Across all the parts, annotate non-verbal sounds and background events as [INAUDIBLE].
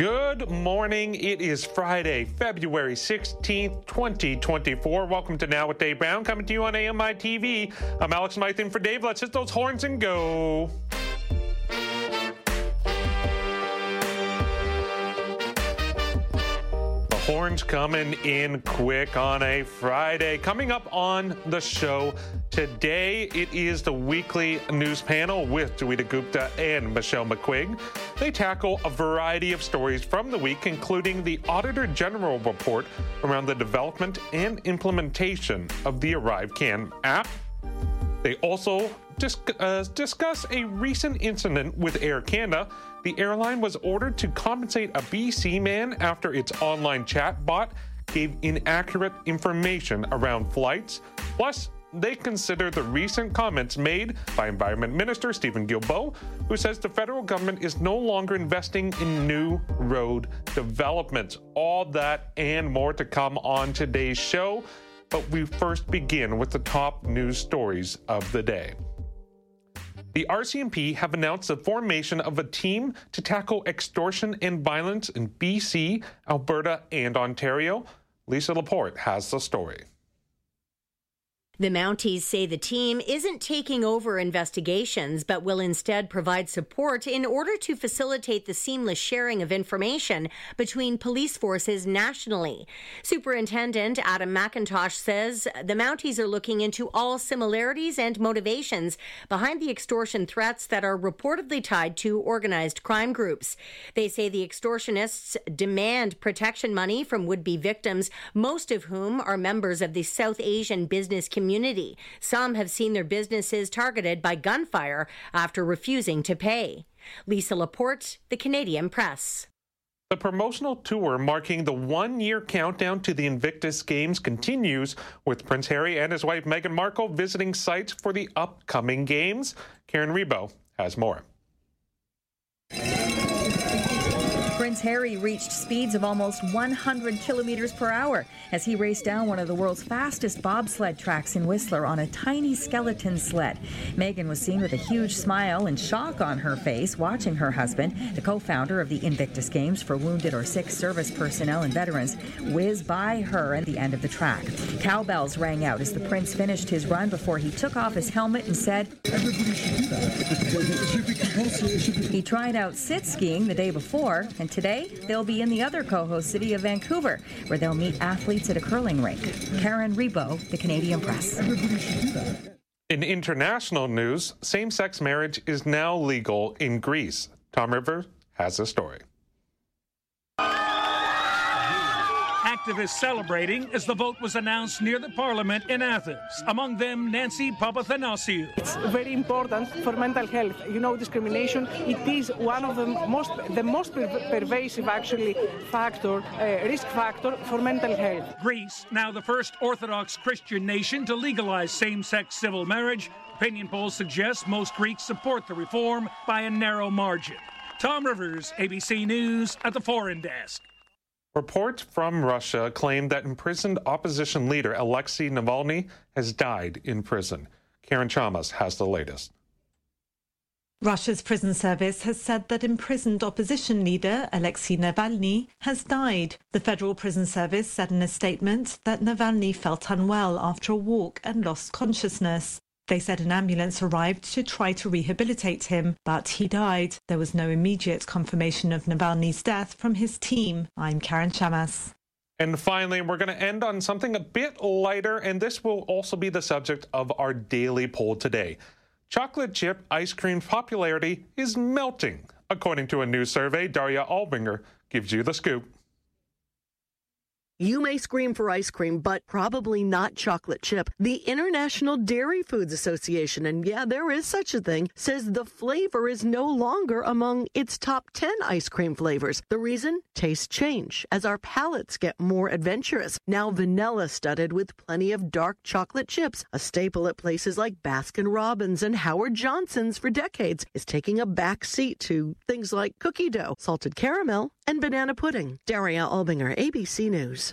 Good morning. It is Friday, February 16th, 2024. Welcome to Now with Dave Brown, coming to you on AMI TV. I'm Alex Mythin for Dave. Let's hit those horns and go. Horns coming in quick on a Friday. Coming up on the show today, it is the weekly news panel with Joeita Gupta and Michelle McQuigge. They tackle a variety of stories from the week, including the Auditor General report around the development and implementation of the ArriveCan app. They also uh, discuss a recent incident with Air Canada. The airline was ordered to compensate a BC man after its online chat bot gave inaccurate information around flights. Plus, they consider the recent comments made by Environment Minister Steven Guilbeault, who says the federal government is no longer investing in new road developments. All that and more to come on today's show. But we first begin with the top news stories of the day. The RCMP have announced the formation of a team to tackle extortion and violence in BC, Alberta, and Ontario. Lisa Laporte has the story. The Mounties say the team isn't taking over investigations, but will instead provide support in order to facilitate the seamless sharing of information between police forces nationally. Superintendent Adam McIntosh says the Mounties are looking into all similarities and motivations behind the extortion threats that are reportedly tied to organized crime groups. They say the extortionists demand protection money from would be victims, most of whom are members of the South Asian business community community. Some have seen their businesses targeted by gunfire after refusing to pay. Lisa Laporte, The Canadian Press. The promotional tour marking the one year countdown to the Invictus Games continues, with Prince Harry and his wife Meghan Markle visiting sites for the upcoming Games. Karen Rebo has more. Prince Harry reached speeds of almost 100 kilometers per hour as he raced down one of the world's fastest bobsled tracks in Whistler on a tiny skeleton sled. Meghan was seen with a huge smile and shock on her face watching her husband, the co founder of the Invictus Games for wounded or sick service personnel and veterans, whiz by her at the end of the track. Cowbells rang out as the prince finished his run before he took off his helmet and said, Everybody should do that. He tried out sit skiing the day before and today, they'll be in the other co host city of Vancouver, where they'll meet athletes at a curling rink. Karen Rebo, The Canadian Press. In international news, same sex marriage is now legal in Greece. Tom Rivers has a story. Activists celebrating as the vote was announced near the parliament in Athens. Among them, Nancy Papathanassiou. It's very important for mental health. You know, discrimination, it is one of the most, the most pervasive, actually, factor, uh, risk factor for mental health. Greece, now the first Orthodox Christian nation to legalize same-sex civil marriage. Opinion polls suggest most Greeks support the reform by a narrow margin. Tom Rivers, ABC News at the Foreign Desk. Reports from Russia claim that imprisoned opposition leader Alexei Navalny has died in prison. Karen Chamas has the latest. Russia's prison service has said that imprisoned opposition leader Alexei Navalny has died. The federal prison service said in a statement that Navalny felt unwell after a walk and lost consciousness. They said an ambulance arrived to try to rehabilitate him, but he died. There was no immediate confirmation of Navalny's death from his team. I'm Karen Chamas. And finally, we're going to end on something a bit lighter, and this will also be the subject of our daily poll today. Chocolate chip ice cream popularity is melting, according to a new survey. Daria Albinger gives you the scoop. You may scream for ice cream, but probably not chocolate chip. The International Dairy Foods Association, and yeah, there is such a thing, says the flavor is no longer among its top 10 ice cream flavors. The reason? Tastes change as our palates get more adventurous. Now vanilla studded with plenty of dark chocolate chips, a staple at places like Baskin Robbins and Howard Johnson's for decades, is taking a back seat to things like cookie dough, salted caramel, and banana pudding. Daria Albinger, ABC News.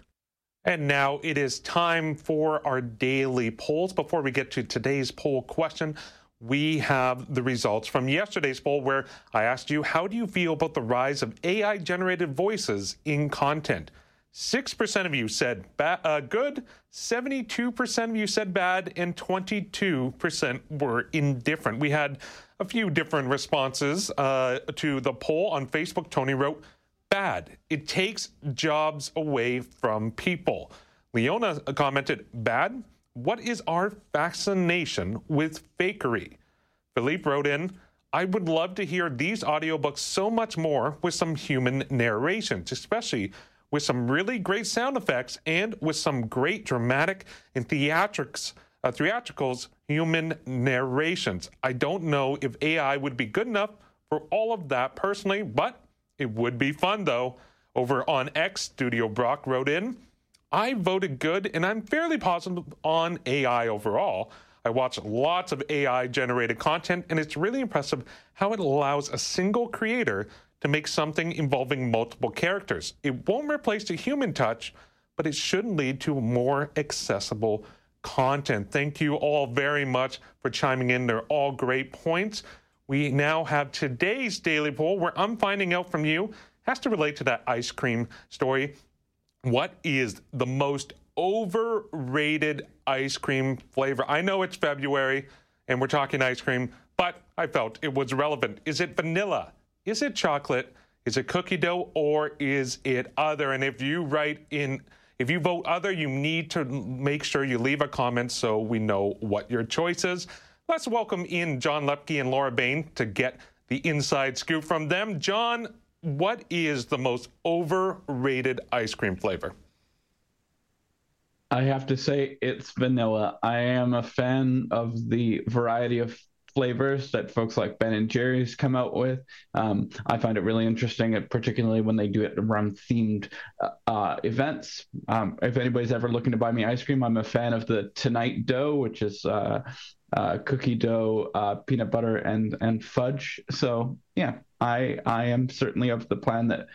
And now it is time for our daily polls. Before we get to today's poll question, we have the results from yesterday's poll where I asked you, how do you feel about the rise of AI generated voices in content? 6% of you said ba- uh, good, 72% of you said bad, and 22% were indifferent. We had a few different responses uh, to the poll on Facebook. Tony wrote, bad. It takes jobs away from people. Leona commented, bad. What is our fascination with fakery? Philippe wrote in, I would love to hear these audiobooks so much more with some human narrations, especially with some really great sound effects and with some great dramatic and theatrics, uh, theatricals human narrations. I don't know if AI would be good enough for all of that personally, but it would be fun though. Over on X, Studio Brock wrote in, I voted good and I'm fairly positive on AI overall. I watch lots of AI generated content, and it's really impressive how it allows a single creator to make something involving multiple characters. It won't replace the human touch, but it should lead to more accessible content. Thank you all very much for chiming in. They're all great points. We now have today's daily poll where I'm finding out from you, has to relate to that ice cream story. What is the most overrated ice cream flavor? I know it's February and we're talking ice cream, but I felt it was relevant. Is it vanilla? Is it chocolate? Is it cookie dough or is it other? And if you write in, if you vote other, you need to make sure you leave a comment so we know what your choice is. Let's welcome in John Lepke and Laura Bain to get the inside scoop from them. John, what is the most overrated ice cream flavor? I have to say it's vanilla. I am a fan of the variety of flavors that folks like Ben and Jerry's come out with. Um, I find it really interesting, uh, particularly when they do it around themed uh, uh, events. Um, if anybody's ever looking to buy me ice cream, I'm a fan of the Tonight Dough, which is uh, uh cookie dough, uh, peanut butter, and and fudge. So yeah, I I am certainly of the plan that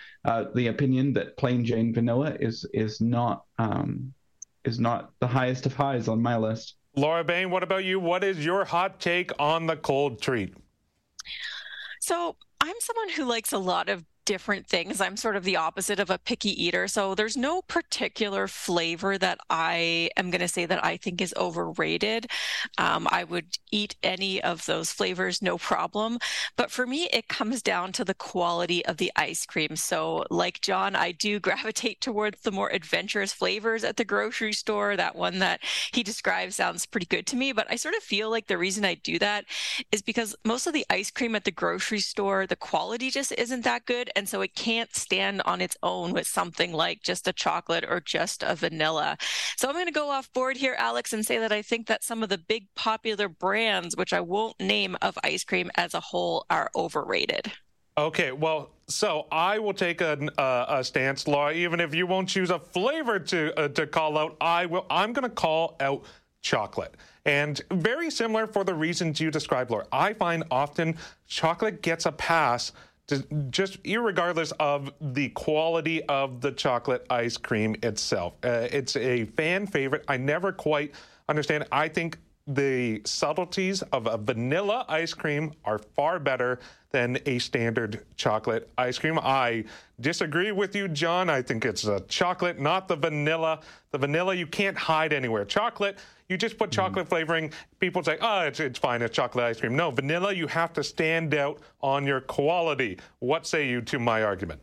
the opinion that plain Jane vanilla is is not um, is not the highest of highs on my list. Laura Bain, what about you? What is your hot take on the cold treat? So I'm someone who likes a lot of different things. I'm sort of the opposite of a picky eater. So there's no particular flavor that I am going to say that I think is overrated. Um, I would eat any of those flavors, no problem. But for me, it comes down to the quality of the ice cream. So, like John, I do [LAUGHS] gravitate towards the more adventurous flavors at the grocery store. That one that he describes sounds pretty good to me. But I sort of feel like the reason I do that is because most of the ice cream at the grocery store, the quality just isn't that good and so it can't stand on its own with something like just a chocolate or just a vanilla. So I'm going to go off board here, Alex, and say that I think that some of the big popular brands, which I won't name of ice cream as a whole, are overrated. Okay, well, so I will take a, uh, a stance, Laura. Even if you won't choose a flavor to uh, to call out, I will. I'm going to call out chocolate. And very similar for the reasons you described, Laura. I find often chocolate gets a pass just regardless of the quality of the chocolate ice cream itself. Uh, it's a fan favorite. I never quite understand. I think the subtleties of a vanilla ice cream are far better than a standard chocolate ice cream. I disagree with you, John. I think it's a chocolate, not the vanilla. The vanilla you can't hide anywhere. Chocolate, you just put chocolate mm. flavoring. People say, oh, it's, it's fine, it's chocolate ice cream. No, vanilla, you have to stand out on your quality. What say you to my argument?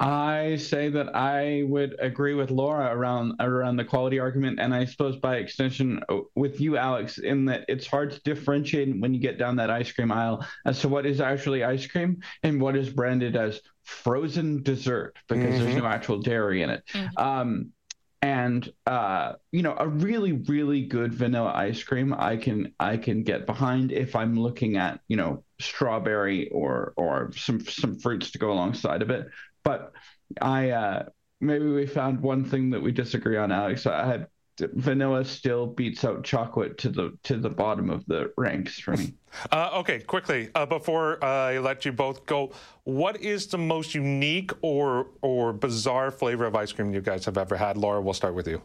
I say that I would agree with Laura around around the quality argument, and I suppose by extension uh, with you, Alex, in that it's hard to differentiate when you get down that ice cream aisle as to what is actually ice cream and what is branded as frozen dessert because mm-hmm. there's no actual dairy in it. Mm-hmm. Um, and uh, you know, a really really good vanilla ice cream I can I can get behind if I'm looking at you know strawberry or or some some fruits to go alongside of it but I uh, maybe we found one thing that we disagree on, Alex. I had vanilla still beats out chocolate to the to the bottom of the ranks for me. [LAUGHS] Uh, okay, quickly uh, before I let you both go, what is the most unique or or bizarre flavor of ice cream you guys have ever had? Laura, we'll start with you.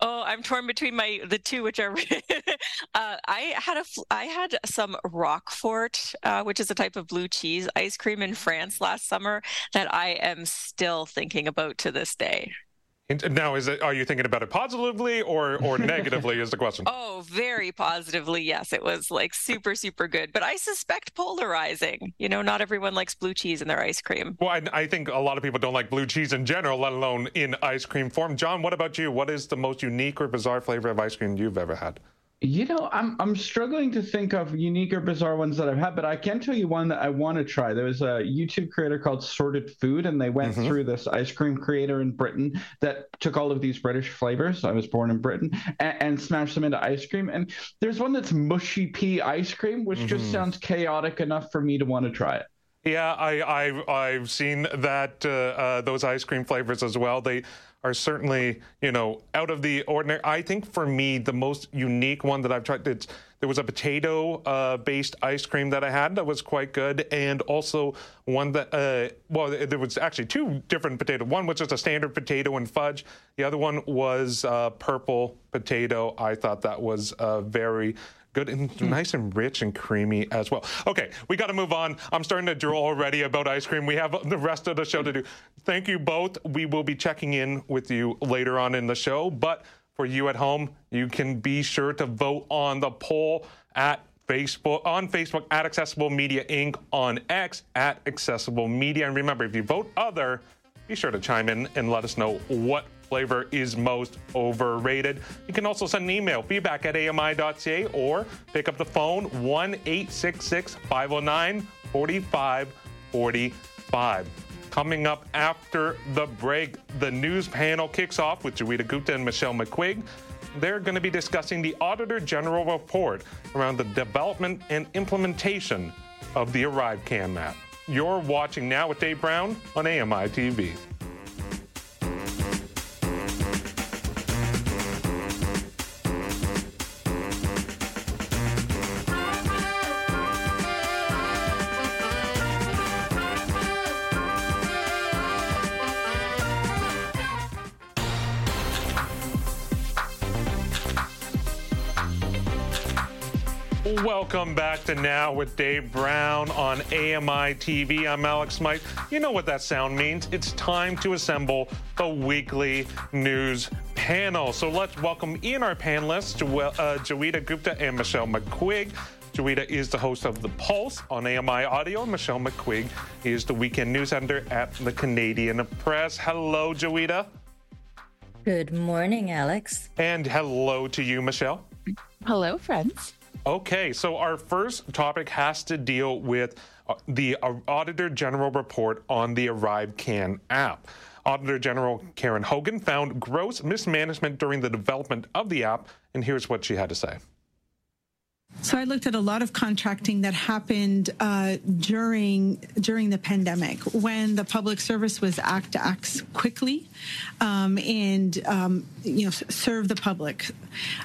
Oh, I'm torn between my the two, which are. [LAUGHS] uh, I had a I had some Roquefort, uh, which is a type of blue cheese ice cream in France last summer that I am still thinking about to this day. Now, is it? Are you thinking about it positively or or [LAUGHS] negatively? is the question? Oh, very positively. Yes, it was like super super good. But I suspect polarizing. You know, not everyone likes blue cheese in their ice cream. Well, I, I think a lot of people don't like blue cheese in general, let alone in ice cream form. John, what about you? What is the most unique or bizarre flavor of ice cream you've ever had? You know, I'm I'm struggling to think of unique or bizarre ones that I've had, but I can tell you one that I want to try. There was a YouTube creator called Sorted Food, and they went mm-hmm. through this ice cream creator in Britain that took all of these British flavors. I was born in Britain, and, and smashed them into ice cream. And there's one that's mushy pea ice cream, which mm-hmm. just sounds chaotic enough for me to want to try it. Yeah, I, I I've seen that uh, uh, those ice cream flavors as well. They are certainly, you know, out of the ordinary. I think for me, the most unique one that I've tried, it's, there was a potato uh, based ice cream that I had that was quite good. And also one that, uh, well, there was actually two different potato. One was just a standard potato and fudge. The other one was uh, purple potato. I thought that was uh, very good and mm. nice and rich and creamy as well. Okay, we got to move on. I'm starting to drool already about ice cream. We have the rest of the show to do. Thank you both. We will be checking in with you later on in the show. But for you at home, you can be sure to vote on the poll at Facebook on Facebook at Accessible Media Inc. on X at Accessible Media. And remember, if you vote other, be sure to chime in and let us know what flavor is most overrated. You can also send an email, feedback at ami.ca, or pick up the phone 1 866 509 4545. Coming up after the break, the news panel kicks off with Joeita Gupta and Michelle McQuigge. They're going to be discussing the Auditor General report around the development and implementation of the ArriveCAN map. You're watching now with Dave Brown on AMI TV. Welcome back to Now with Dave Brown on AMI TV. I'm Alex Mike. You know what that sound means. It's time to assemble the weekly news panel. So let's welcome in our panelists, jo- uh, Joeita Gupta and Michelle McQuigge. Joeita is the host of The Pulse on AMI Audio. Michelle McQuigge is the weekend news editor at the Canadian Press. Hello, Joeita. Good morning, Alex. And hello to you, Michelle. Hello, friends. Okay, so our first topic has to deal with uh, the uh, Auditor General report on the ArriveCAN app. Auditor General Karen Hogan found gross mismanagement during the development of the app, and here's what she had to say. So I looked at a lot of contracting that happened uh, during during the pandemic when the public service was act to act quickly um, and um, you know serve the public.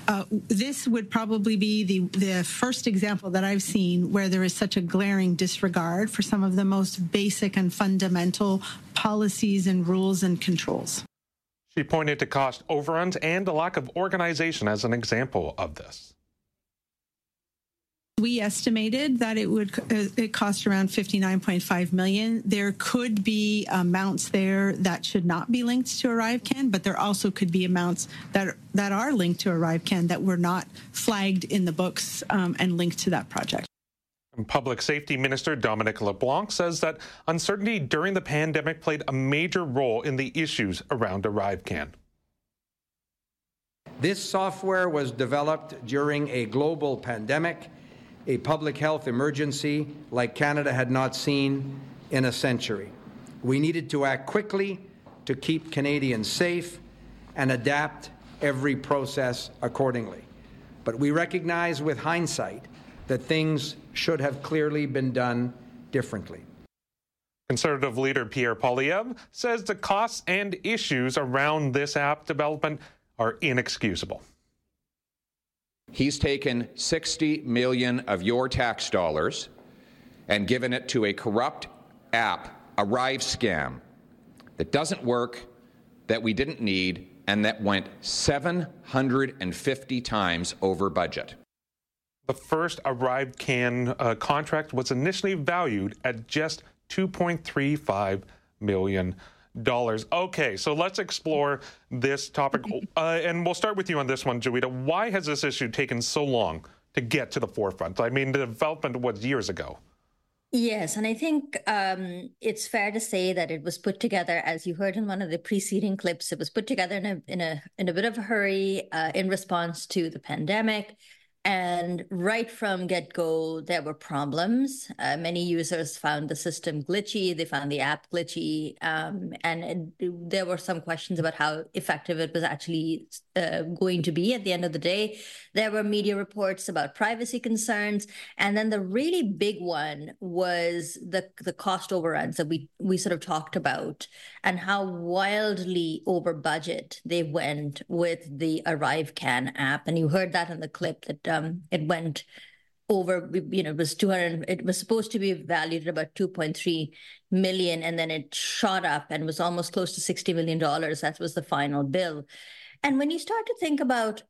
Uh, this would probably be the the first example that I've seen where there is such a glaring disregard for some of the most basic and fundamental policies and rules and controls. She pointed to cost overruns and a lack of organization as an example of this we estimated that it would uh, it cost around 59.5 million. There could be amounts there that should not be linked to ArriveCAN but there also could be amounts that that are linked to ArriveCAN that were not flagged in the books um, and linked to that project. Public Safety Minister Dominic LeBlanc says that uncertainty during the pandemic played a major role in the issues around ArriveCan. This software was developed during a global pandemic, a public health emergency like Canada had not seen in a century. We needed to act quickly to keep Canadians safe and adapt every process accordingly. But we recognize with hindsight that things should have clearly been done differently. Conservative leader Pierre Poilievre says the costs and issues around this app development are inexcusable. He's taken 60 million of your tax dollars and given it to a corrupt app, a Arrive Scam, that doesn't work, that we didn't need, and that went 750 times over budget. The first ArriveCan uh, contract was initially valued at just 2.35 million dollars. Okay, so let's explore this topic, [LAUGHS] uh, and we'll start with you on this one, Joeita. Why has this issue taken so long to get to the forefront? I mean, the development was years ago. Yes, and I think um, it's fair to say that it was put together, as you heard in one of the preceding clips. It was put together in a in a in a bit of a hurry uh, in response to the pandemic. And right from get go, there were problems. Uh, many users found the system glitchy, they found the app glitchy, um, and it, there were some questions about how effective it was actually uh, going to be at the end of the day. There were media reports about privacy concerns. And then the really big one was the, the cost overruns that we, we sort of talked about and how wildly over budget they went with the ArriveCan app. And you heard that in the clip that um, it went over you know it was 200 it was supposed to be valued at about 2.3 million and then it shot up and was almost close to 60 million dollars. That was the final bill. And when you start to think about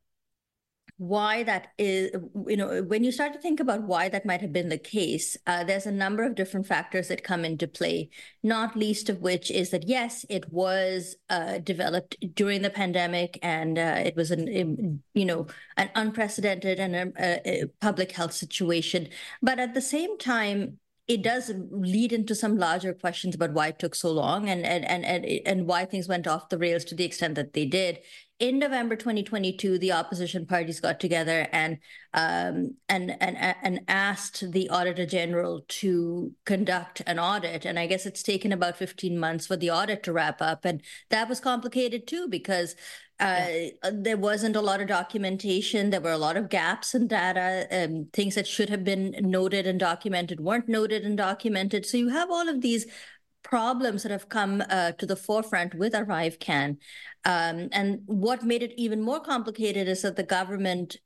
why that is, you know, when you start to think about why that might have been the case, uh, there's a number of different factors that come into play, not least of which is that, yes, it was uh, developed during the pandemic and uh, it was an, you know, an unprecedented and a, a public health situation. But at the same time, it does lead into some larger questions about why it took so long and and and and, and why things went off the rails to the extent that they did in November 2022, the opposition parties got together and um, and and and asked the Auditor General to conduct an audit. And I guess it's taken about 15 months for the audit to wrap up, and that was complicated too because uh, yeah. there wasn't a lot of documentation. There were a lot of gaps in data. Um, things that should have been noted and documented weren't noted and documented. So you have all of these problems that have come uh, to the forefront with ArriveCan. Um, and what made it even more complicated is that the government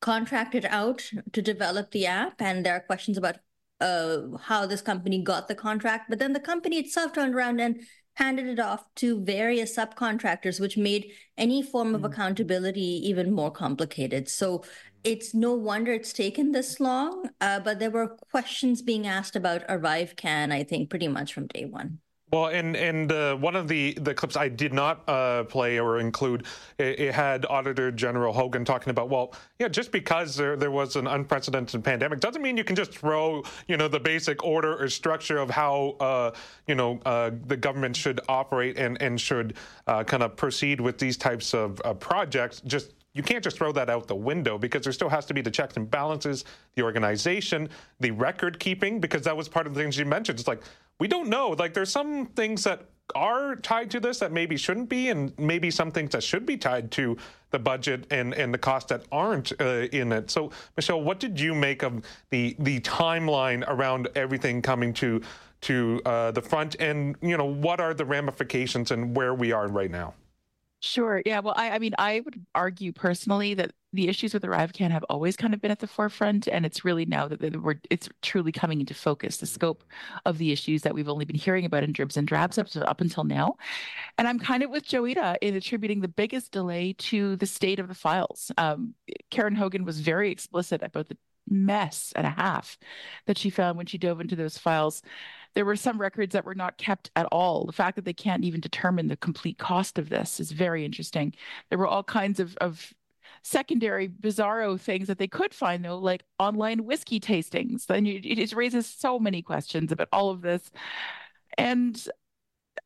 contracted out to develop the app, and there are questions about uh, how this company got the contract. But then the company itself turned around and handed it off to various subcontractors, which made any form of mm-hmm. accountability even more complicated. So it's no wonder it's taken this long, uh, but there were questions being asked about ArriveCan, I think, pretty much from day one. Well, and and uh, one of the, the clips I did not uh, play or include, it, it, had Auditor General Hogan talking about, well, yeah, just because there, there was an unprecedented pandemic doesn't mean you can just throw, you know, the basic order or structure of how, uh, you know, uh, the government should operate and, and should uh, kind of proceed with these types of uh, projects. Just you can't just throw that out the window because there still has to be the checks and balances, the organization, the record keeping, because that was part of the things you mentioned. It's like, we don't know. Like, there's some things that are tied to this that maybe shouldn't be, and maybe some things that should be tied to the budget and, and the cost that aren't uh, in it. So, Michelle, what did you make of the the timeline around everything coming to to uh, the front, and you know what are the ramifications and where we are right now? Sure. Yeah. Well, I, I mean, I would argue personally that the issues with ArriveCan have always kind of been at the forefront, and it's really now that we're it's truly coming into focus. The scope of the issues that we've only been hearing about in dribs and drabs up, up until now, and I'm kind of with Joeita in attributing the biggest delay to the state of the files. Um, Karen Hogan was very explicit about the mess and a half that she found when she dove into those files there were some records that were not kept at all. The fact that they can't even determine the complete cost of this is very interesting. There were all kinds of, of secondary bizarro things that they could find though like online whiskey tastings then it just raises so many questions about all of this and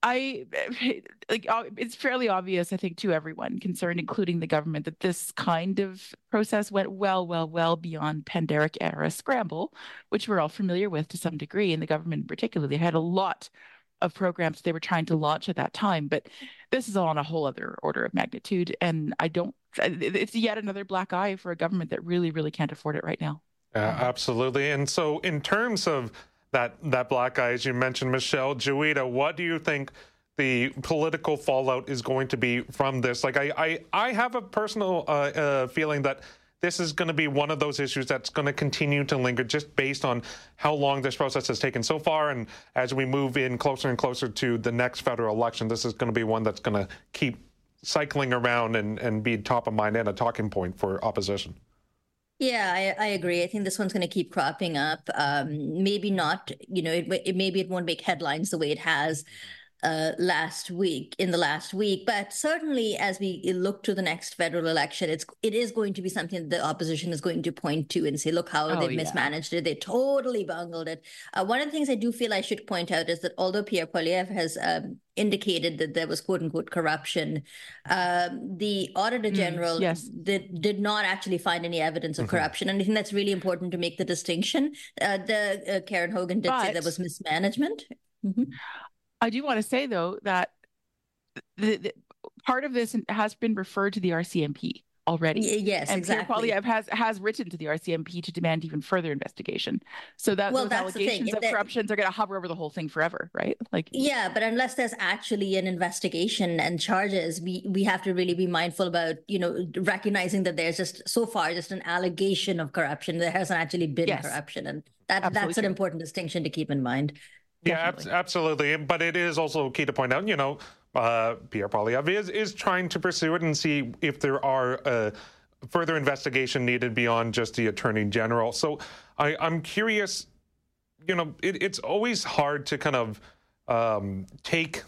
I eh, [LAUGHS] like it's fairly obvious, I think, to everyone concerned, including the government, that this kind of process went well, well, well beyond pandemic era scramble, which we're all familiar with to some degree, and the government in particular. They had a lot of programs they were trying to launch at that time, but this is all on a whole other order of magnitude. And I don't, it's yet another black eye for a government that really, really can't afford it right now. Absolutely. And so, in terms of that that black guy, as you mentioned, Michelle Joeita. What do you think the political fallout is going to be from this? Like, I I, I have a personal uh, uh, feeling that this is going to be one of those issues that's going to continue to linger just based on how long this process has taken so far. And as we move in closer and closer to the next federal election, this is going to be one that's going to keep cycling around and, and be top of mind and a talking point for opposition. Yeah, I, I agree. I think this one's going to keep cropping up. Um, maybe not, you know, it, it, maybe it won't make headlines the way it has uh, last week in the last week but certainly as we look to the next federal election it's it is going to be something the opposition is going to point to and say look how oh, they've yeah. mismanaged it they totally bungled it uh, one of the things i do feel i should point out is that although pierre poilievre has um, indicated that there was quote unquote corruption um, the auditor mm, general mm, yes. did, did not actually find any evidence of mm-hmm. corruption and i think that's really important to make the distinction uh, the uh, karen hogan did but, say there was mismanagement mm-hmm. I do want to say though that the, the, part of this has been referred to the RCMP already. yes, and exactly. Pierre Poilievre has has written to the RCMP to demand even further investigation. So that well, those allegations of corruptions are going to hover over the whole thing forever, right? Like yeah, but unless there's actually an investigation and charges, we we have to really be mindful about you know recognizing that there's just so far just an allegation of corruption. There hasn't actually been yes. corruption, and that that's an true. important distinction to keep in mind. Definitely. Yeah, absolutely. But it is also key to point out, you know, uh, Pierre Poilievre is, is trying to pursue it and see if there are uh, further investigation needed beyond just the attorney general. So I, I'm curious, you know, it, it's always hard to kind of um, take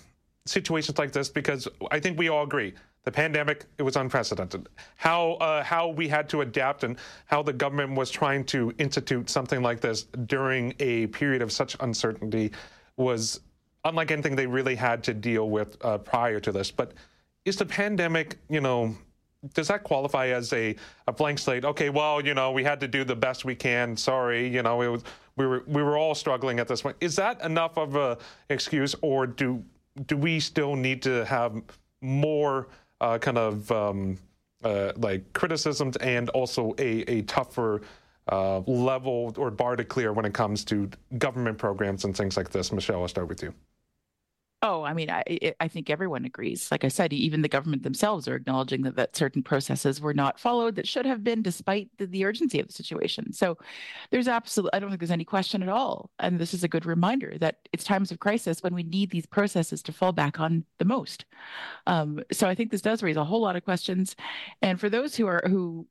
situations like this because I think we all agree the pandemic it was unprecedented. How uh, how we had to adapt and how the government was trying to institute something like this during a period of such uncertainty was unlike anything they really had to deal with uh, prior to this. But is the pandemic you know does that qualify as a, a blank slate? Okay well you know we had to do the best we can. Sorry you know it was we were we were all struggling at this point. Is that enough of a excuse or do do we still need to have more uh, kind of um, uh, like criticisms and also a, a tougher uh, level or bar to clear when it comes to government programs and things like this. Michelle, I'll start with you. Oh, I mean, I I think everyone agrees. Like I said, even the government themselves are acknowledging that, that certain processes were not followed that should have been, despite the, the urgency of the situation. So, there's absolutely, I don't think there's any question at all. And this is a good reminder that it's times of crisis when we need these processes to fall back on the most. Um, so, I think this does raise a whole lot of questions. And for those who are who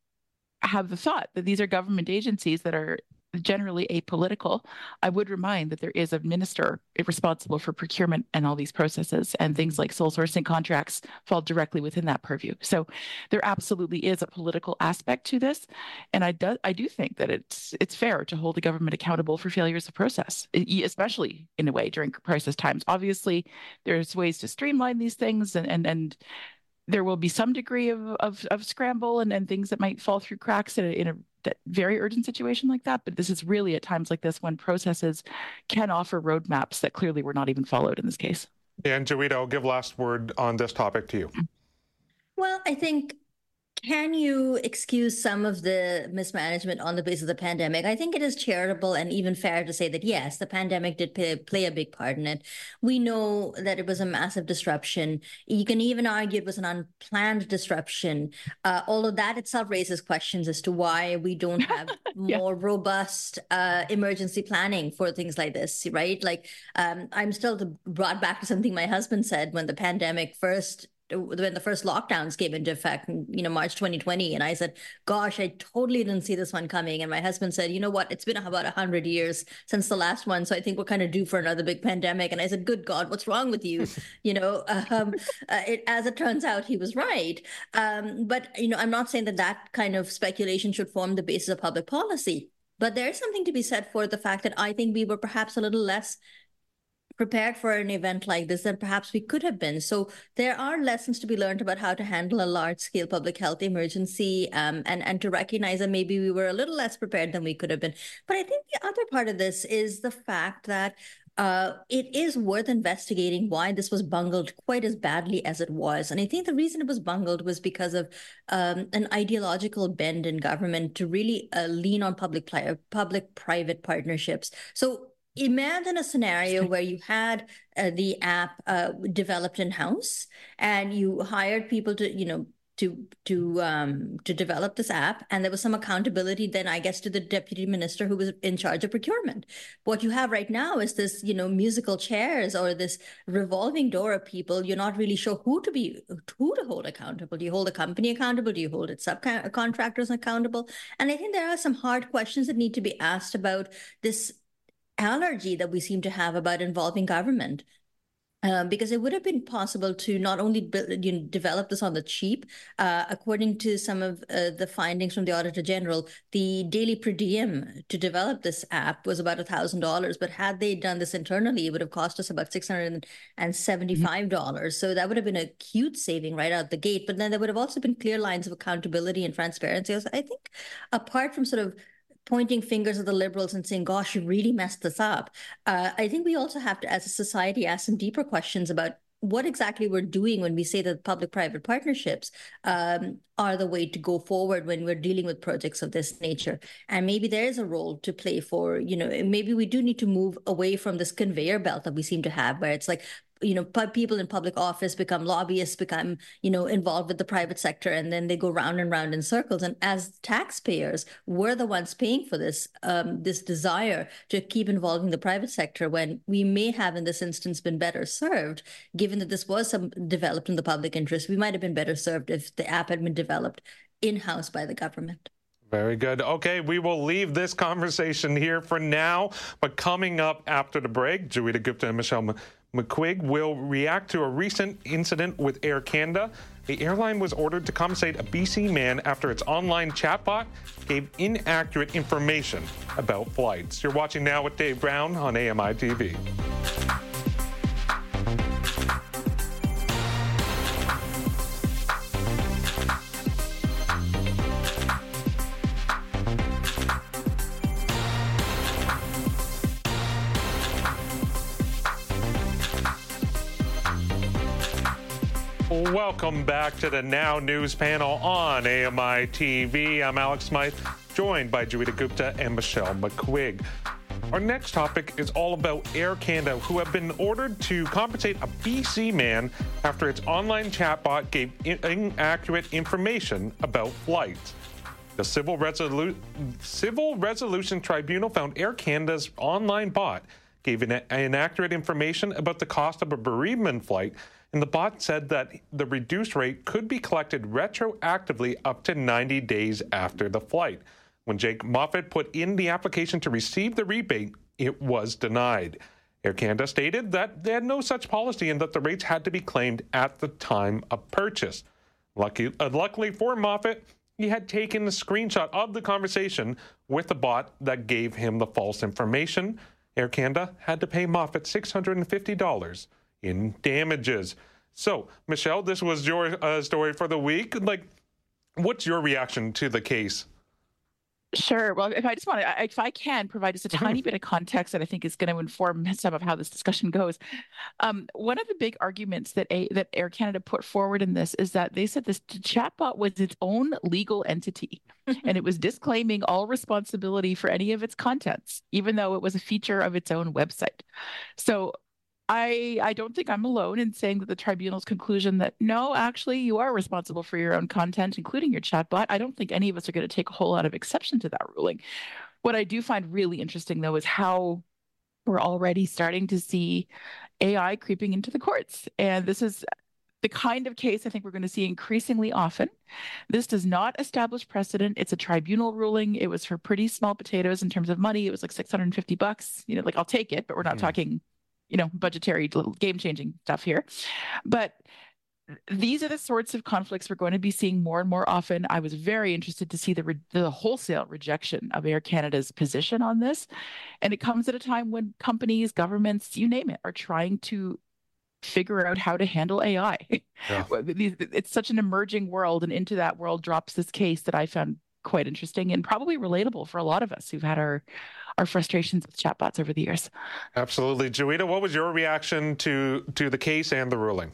have the thought that these are government agencies that are generally apolitical, I would remind that there is a minister responsible for procurement and all these processes, and things like sole sourcing contracts fall directly within that purview. So there absolutely is a political aspect to this, and I do I do think that it's it's fair to hold the government accountable for failures of process, especially in a way during crisis times. Obviously, there's ways to streamline these things and and and there will be some degree of, of, of scramble and, and things that might fall through cracks in a, in a very urgent situation like that. But this is really at times like this when processes can offer roadmaps that clearly were not even followed in this case. And Joeita, I'll give last word on this topic to you. Well, I think can you excuse some of the mismanagement on the basis of the pandemic? I think it is charitable and even fair to say that yes, the pandemic did play, play a big part in it. We know that it was a massive disruption. You can even argue it was an unplanned disruption. Uh, all of that itself raises questions as to why we don't have [LAUGHS] yeah. more robust uh, emergency planning for things like this, right? Like, um, I'm still brought back to something my husband said when the pandemic first when the first lockdowns came into effect, you know, March 2020. And I said, gosh, I totally didn't see this one coming. And my husband said, you know what? It's been about 100 years since the last one. So I think we're kind of due for another big pandemic. And I said, good God, what's wrong with you? [LAUGHS] you know, um, uh, it, as it turns out, he was right. Um, but, you know, I'm not saying that that kind of speculation should form the basis of public policy. But there is something to be said for the fact that I think we were perhaps a little less prepared for an event like this than perhaps we could have been. So there are lessons to be learned about how to handle a large scale public health emergency um, and, and to recognize that maybe we were a little less prepared than we could have been. But I think the other part of this is the fact that uh, it is worth investigating why this was bungled quite as badly as it was. And I think the reason it was bungled was because of um, an ideological bend in government to really uh, lean on public public private partnerships. So imagine a scenario where you had uh, the app uh, developed in house and you hired people to you know to to um to develop this app and there was some accountability then i guess to the deputy minister who was in charge of procurement. What you have right now is this you know musical chairs or this revolving door of people. You're not really sure who to be who to hold accountable. Do you hold a company accountable? Do you hold its subcontractors accountable? And i think there are some hard questions that need to be asked about this allergy that we seem to have about involving government. Um, because it would have been possible to not only build, you know, develop this on the cheap, uh, according to some of uh, the findings from the Auditor General, the daily per diem to develop this app was about a thousand dollars. But had they done this internally, it would have cost us about six hundred and seventy-five dollars. Mm-hmm. So that would have been a huge saving right out the gate. But then there would have also been clear lines of accountability and transparency. I think, apart from sort of pointing fingers at the liberals and saying, gosh, you really messed this up. Uh, I think we also have to, as a society, ask some deeper questions about what exactly we're doing when we say that public-private partnerships um, are the way to go forward when we're dealing with projects of this nature. And maybe there is a role to play for, you know, maybe we do need to move away from this conveyor belt that we seem to have, where it's like you know people in public office become lobbyists become you know involved with the private sector and then they go round and round in circles and as taxpayers we're the ones paying for this um, this desire to keep involving the private sector when we may have in this instance been better served given that this was some developed in the public interest we might have been better served if the app had been developed in-house by the government very good. Okay, we will leave this conversation here for now. But coming up after the break, Joeita Gupta and Michelle McQuigge will react to a recent incident with Air Canada. The airline was ordered to compensate a BC man after its online chatbot gave inaccurate information about flights. You're watching now with Dave Brown on AMI TV. Welcome back to the Now News panel on AMI TV. I'm Alex Smythe, joined by Joeita Gupta and Michelle McQuigge. Our next topic is all about Air Canada, who have been ordered to compensate a BC man after its online chatbot gave inaccurate information about flights. The Civil, Resolu- Civil Resolution Tribunal found Air Canada's online bot gave inaccurate information about the cost of a bereavement flight and the bot said that the reduced rate could be collected retroactively up to 90 days after the flight. When Jake Moffatt put in the application to receive the rebate, it was denied. Air Canada stated that they had no such policy and that the rates had to be claimed at the time of purchase. Lucky, uh, luckily for Moffatt, he had taken a screenshot of the conversation with the bot that gave him the false information. Air Canada had to pay Moffatt $650 in damages. So, Michelle, this was your uh, story for the week. Like, what's your reaction to the case? Sure. Well, if I just want to, if I can provide just a mm-hmm. tiny bit of context that I think is going to inform some of how this discussion goes. Um, one of the big arguments that a, that Air Canada put forward in this is that they said this chatbot was its own legal entity, and it was disclaiming all responsibility for any of its contents, even though it was a feature of its own website. So I I don't think I'm alone in saying that the tribunal's conclusion that no, actually you are responsible for your own content, including your chatbot. I don't think any of us are going to take a whole lot of exception to that ruling. What I do find really interesting though is how we're already starting to see AI creeping into the courts. And this is the kind of case I think we're going to see increasingly often. This does not establish precedent. It's a tribunal ruling. It was for pretty small potatoes in terms of money. It was like 650 bucks. You know, like I'll take it, but we're not mm. talking, you know, budgetary game changing stuff here. But these are the sorts of conflicts we're going to be seeing more and more often. I was very interested to see the re- the wholesale rejection of Air Canada's position on this, and it comes at a time when companies, governments, you name it, are trying to figure out how to handle AI. Yeah. [LAUGHS] it's such an emerging world, and into that world drops this case that I found quite interesting and probably relatable for a lot of us who've had our our frustrations with chatbots over the years. Absolutely, Joeita. What was your reaction to to the case and the ruling?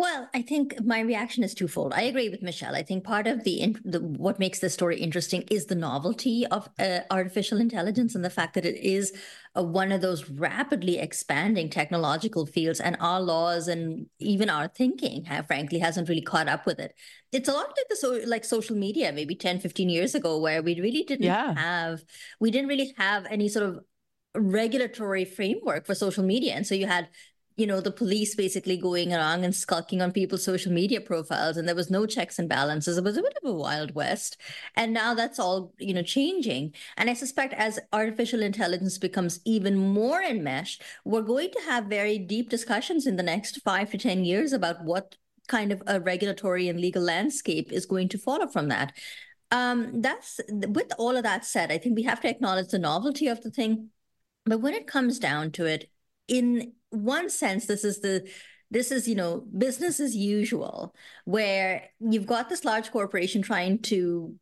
Well, I think my reaction is twofold. I agree with Michelle. I think part of the, the what makes this story interesting is the novelty of uh, artificial intelligence and the fact that it is uh, one of those rapidly expanding technological fields, and our laws and even our thinking, have, frankly, hasn't really caught up with it. It's a lot like the so like social media, maybe 10, 15 years ago, where we really didn't yeah. have we didn't really have any sort of regulatory framework for social media, and so you had you know, the police basically going around and skulking on people's social media profiles, and there was no checks and balances. It was a bit of a wild west, and now that's all you know changing. And I suspect as artificial intelligence becomes even more enmeshed, we're going to have very deep discussions in the next five to ten years about what kind of a regulatory and legal landscape is going to follow from that. Um, that's with all of that said, I think we have to acknowledge the novelty of the thing. But when it comes down to it, in one sense, this is the this is you know business as usual where you've got this large corporation trying to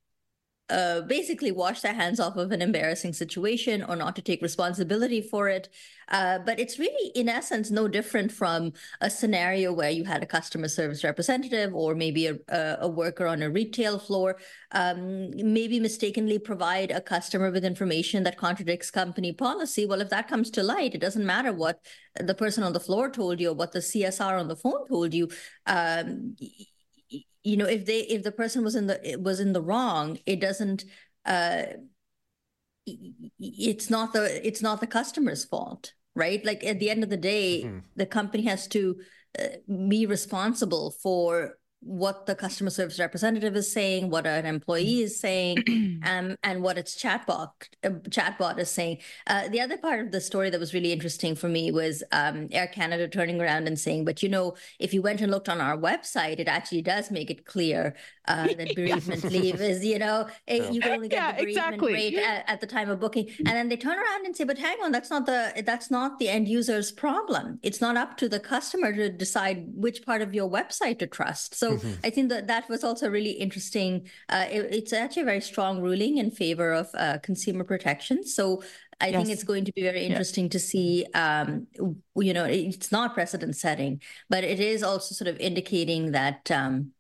uh, basically wash their hands off of an embarrassing situation or not to take responsibility for it. Uh, but it's really, in essence, no different from a scenario where you had a customer service representative or maybe a, a worker on a retail floor um, maybe mistakenly provide a customer with information that contradicts company policy. Well, if that comes to light, it doesn't matter what the person on the floor told you or what the CSR on the phone told you. Um, you know if they if the person was in the was in the wrong it doesn't uh it's not the it's not the customer's fault right like at the end of the day mm-hmm. the company has to uh, be responsible for what the customer service representative is saying, what an employee is saying, [CLEARS THROAT] um, and what its chatbot uh, chatbot is saying. Uh, the other part of the story that was really interesting for me was um, Air Canada turning around and saying, "But you know, if you went and looked on our website, it actually does make it clear uh, [LAUGHS] that bereavement yeah. leave is, you know, it, you can only get yeah, the bereavement exactly. rate at, at, the time of booking." And then they turn around and say, "But hang on, that's not the that's not the end user's problem. It's not up to the customer to decide which part of your website to trust." So mm-hmm. I think that that was also really interesting. Uh, it, it's actually a very strong ruling in favor of uh, consumer protection. So I yes. think it's going to be very interesting yeah. to see. Um, you know, it's not precedent setting, but it is also sort of indicating that um,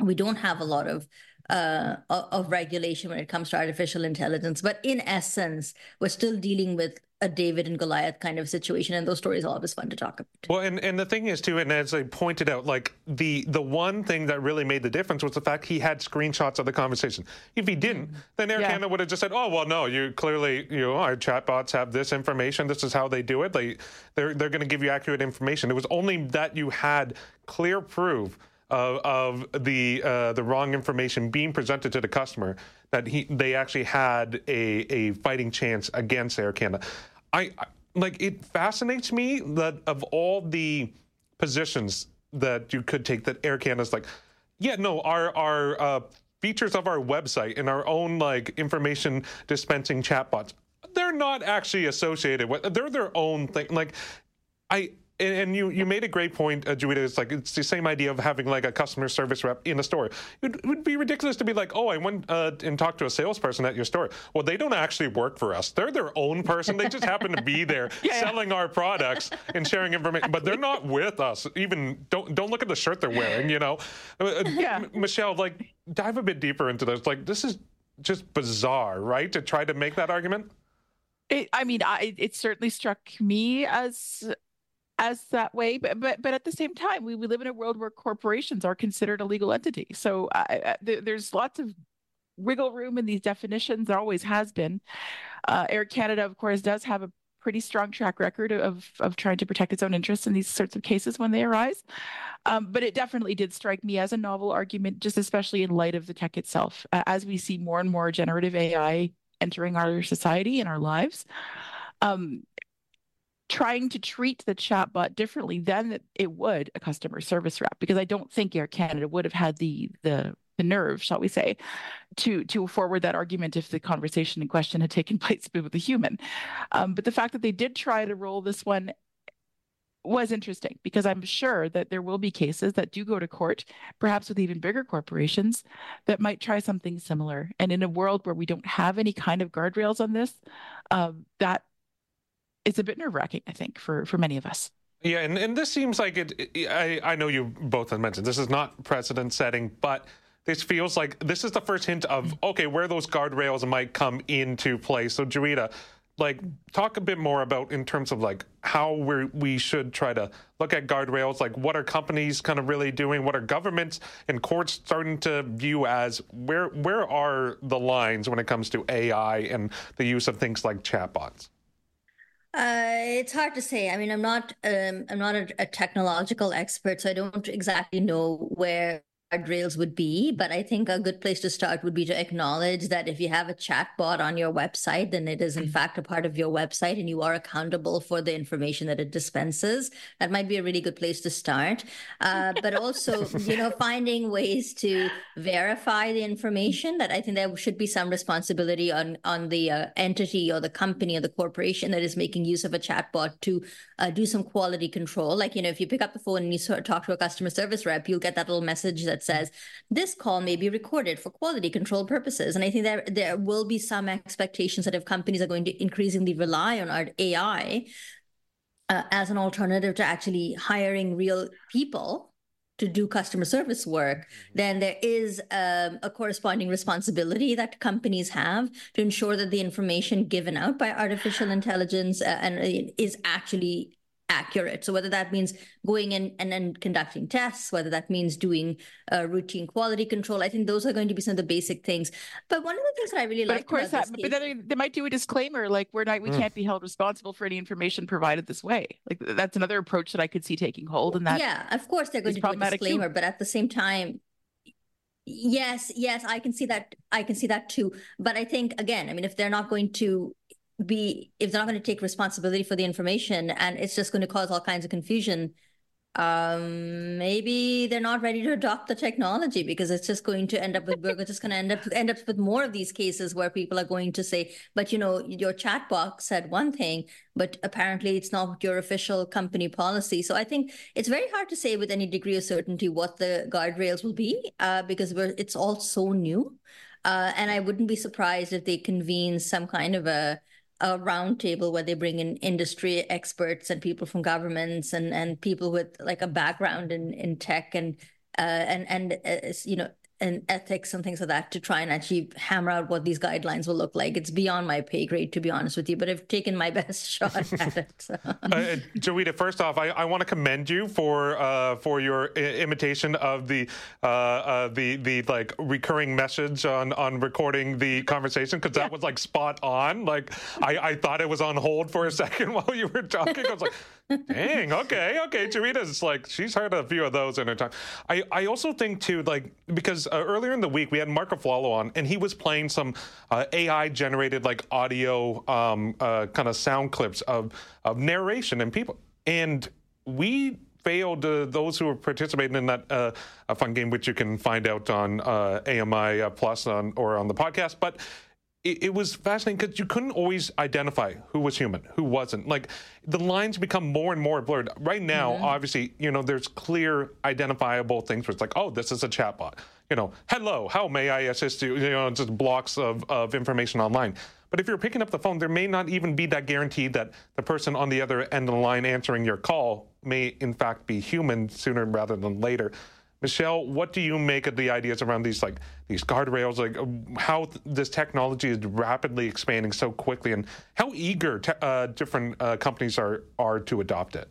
we don't have a lot of uh, of regulation when it comes to artificial intelligence. But in essence, we're still dealing with a David and Goliath kind of situation, and those stories are always fun to talk about. Well, and, and the thing is too, and as I pointed out, like the the one thing that really made the difference was the fact he had screenshots of the conversation. If he didn't, mm-hmm. then Air yeah. Canada would have just said, "Oh, well, no, you clearly, you know, our chatbots have this information. This is how they do it. They they're they're going to give you accurate information." It was only that you had clear proof of, of the uh, the wrong information being presented to the customer that he they actually had a a fighting chance against Air Canada. I, I like it fascinates me that of all the positions that you could take, that Air Canada's like, yeah, no, our our uh, features of our website and our own like information dispensing chatbots, they're not actually associated with. They're their own thing. Like, I and, and, you you made a great point, uh, Joeita. It's like it's the same idea of having like a customer service rep in a store. It, would be ridiculous to be like, oh, I went uh, and talked to a salesperson at your store. Well, they don't actually work for us. They're their own person. They just happen to be there [LAUGHS] yeah, selling our products and sharing information, but they're not with us. Even don't don't look at the shirt they're wearing. You know, uh, uh, yeah. Michelle, like dive a bit deeper into this. Like this is just bizarre, right? To try to make that argument. It, I mean, I, it certainly struck me as as that way but but, but at the same time we, we live in a world where corporations are considered a legal entity so th- there's lots of wiggle room in these definitions there always has been uh, air canada of course does have a pretty strong track record of of trying to protect its own interests in these sorts of cases when they arise. Um, but it definitely did strike me as a novel argument, just especially in light of the tech itself. Uh, as we see more and more generative AI entering our society and our lives, um, trying to treat the chatbot differently than it would a customer service rep, because I don't think Air Canada would have had the the the nerve, shall we say, to to forward that argument if the conversation in question had taken [LAUGHS] place with a human. Um, but the fact that they did try to roll this one was interesting because I'm sure that there will be cases that do go to court, perhaps with even bigger corporations, that might try something similar. And in a world where we don't have any kind of guardrails on this, um, that is a bit nerve wracking, I think, for for many of us. Yeah, and, and this seems like it. I, I know you both have mentioned this is not precedent setting, but this feels like this is the first hint of mm. okay where those guardrails might come into play. So, Joeita, like talk a bit more about in terms of like how we we should try to look at guardrails. Like, what are companies kind of really doing? What are governments and courts starting to view as where where are the lines when it comes to AI and the use of things like chatbots? Uh, it's hard to say. I mean, I'm not um, I'm not a, a, technological expert, so I don't exactly know where guardrails would be, but I think a good place to start would be to acknowledge that if you have a chatbot on your website, then it is in mm-hmm. fact a part of your website and you are accountable for the information that it dispenses. That might be a really good place to start. Uh, but also, you know, [LAUGHS] finding ways to verify the information that I think there should be some responsibility on, on the uh, entity or the company or the corporation that is making use of a chatbot to uh, do some quality control. Like, you know, if you pick up the phone and you sort of talk to a customer service rep, you'll get that little message that that says this call may be recorded for quality control purposes. And I think that there will be some expectations that if companies are going to increasingly rely on our AI uh, as an alternative to actually hiring real people to do customer service work, mm-hmm. then there is um, a corresponding responsibility that companies have to ensure that the information given out by artificial [SIGHS] intelligence uh, and uh, is actually accurate. So whether that means going in and then conducting tests, whether that means doing uh, routine quality control, I think those are going to be some of the basic things. But one of the things that I really like, of course, that, but then they might do a disclaimer like we're not, we mm. can't be held responsible for any information provided this way. Like that's another approach that I could see taking hold. And that yeah, of course they're going to do a disclaimer, too. but at the same time, yes yes i can see that i can see that too but i think again i mean if they're not going to be if they're not going to take responsibility for the information and it's just going to cause all kinds of confusion. Um maybe they're not ready to adopt the technology because it's just going to end up with we're [LAUGHS] just going to end up end up with more of these cases where people are going to say but you know your chat box said one thing but apparently it's not your official company policy. So i think it's very hard to say with any degree of certainty what the guardrails will be uh, because we're it's all so new. Uh, and i wouldn't be surprised if they convene some kind of a a roundtable where they bring in industry experts and people from governments and and people with like a background in in tech and uh, and and uh, you know and ethics and things like that to try and actually hammer out what these guidelines will look like. It's beyond my pay grade, to be honest with you, but I've taken my [LAUGHS] best shot at it. So. [LAUGHS] uh, Joeita, first off, I, I want to commend you for uh, for your imitation of the uh, uh, the the like recurring message on on recording the conversation because that yeah. was like spot on. Like I, I thought it was on hold for a [LAUGHS] second while you were talking. I was like, dang, okay, okay. Joeita's like she's heard a few of those in her time. I I also think too like because uh, earlier in the week we had Mark Aflalo on, and he was playing some uh, AI generated like audio um, uh, kind of sound clips of of narration and people, and we failed uh, those who were participating in that uh, fun game, which you can find out on uh, AMI uh, Plus on, or on the podcast, but it, it was fascinating because you couldn't always identify who was human, who wasn't. Like the lines become more and more blurred. Right now, mm-hmm. obviously, you know, there's clear identifiable things where it's like, oh, this is a chatbot. You know, hello, how may I assist you? You know, just blocks of, of information online. But if you're picking up the phone, there may not even be that guarantee that the person on the other end of the line answering your call may, in fact, be human sooner rather than later. Michelle, what do you make of the ideas around these like these guardrails, like how th- this technology is rapidly expanding so quickly, and how eager te- uh, different uh, companies are are to adopt it?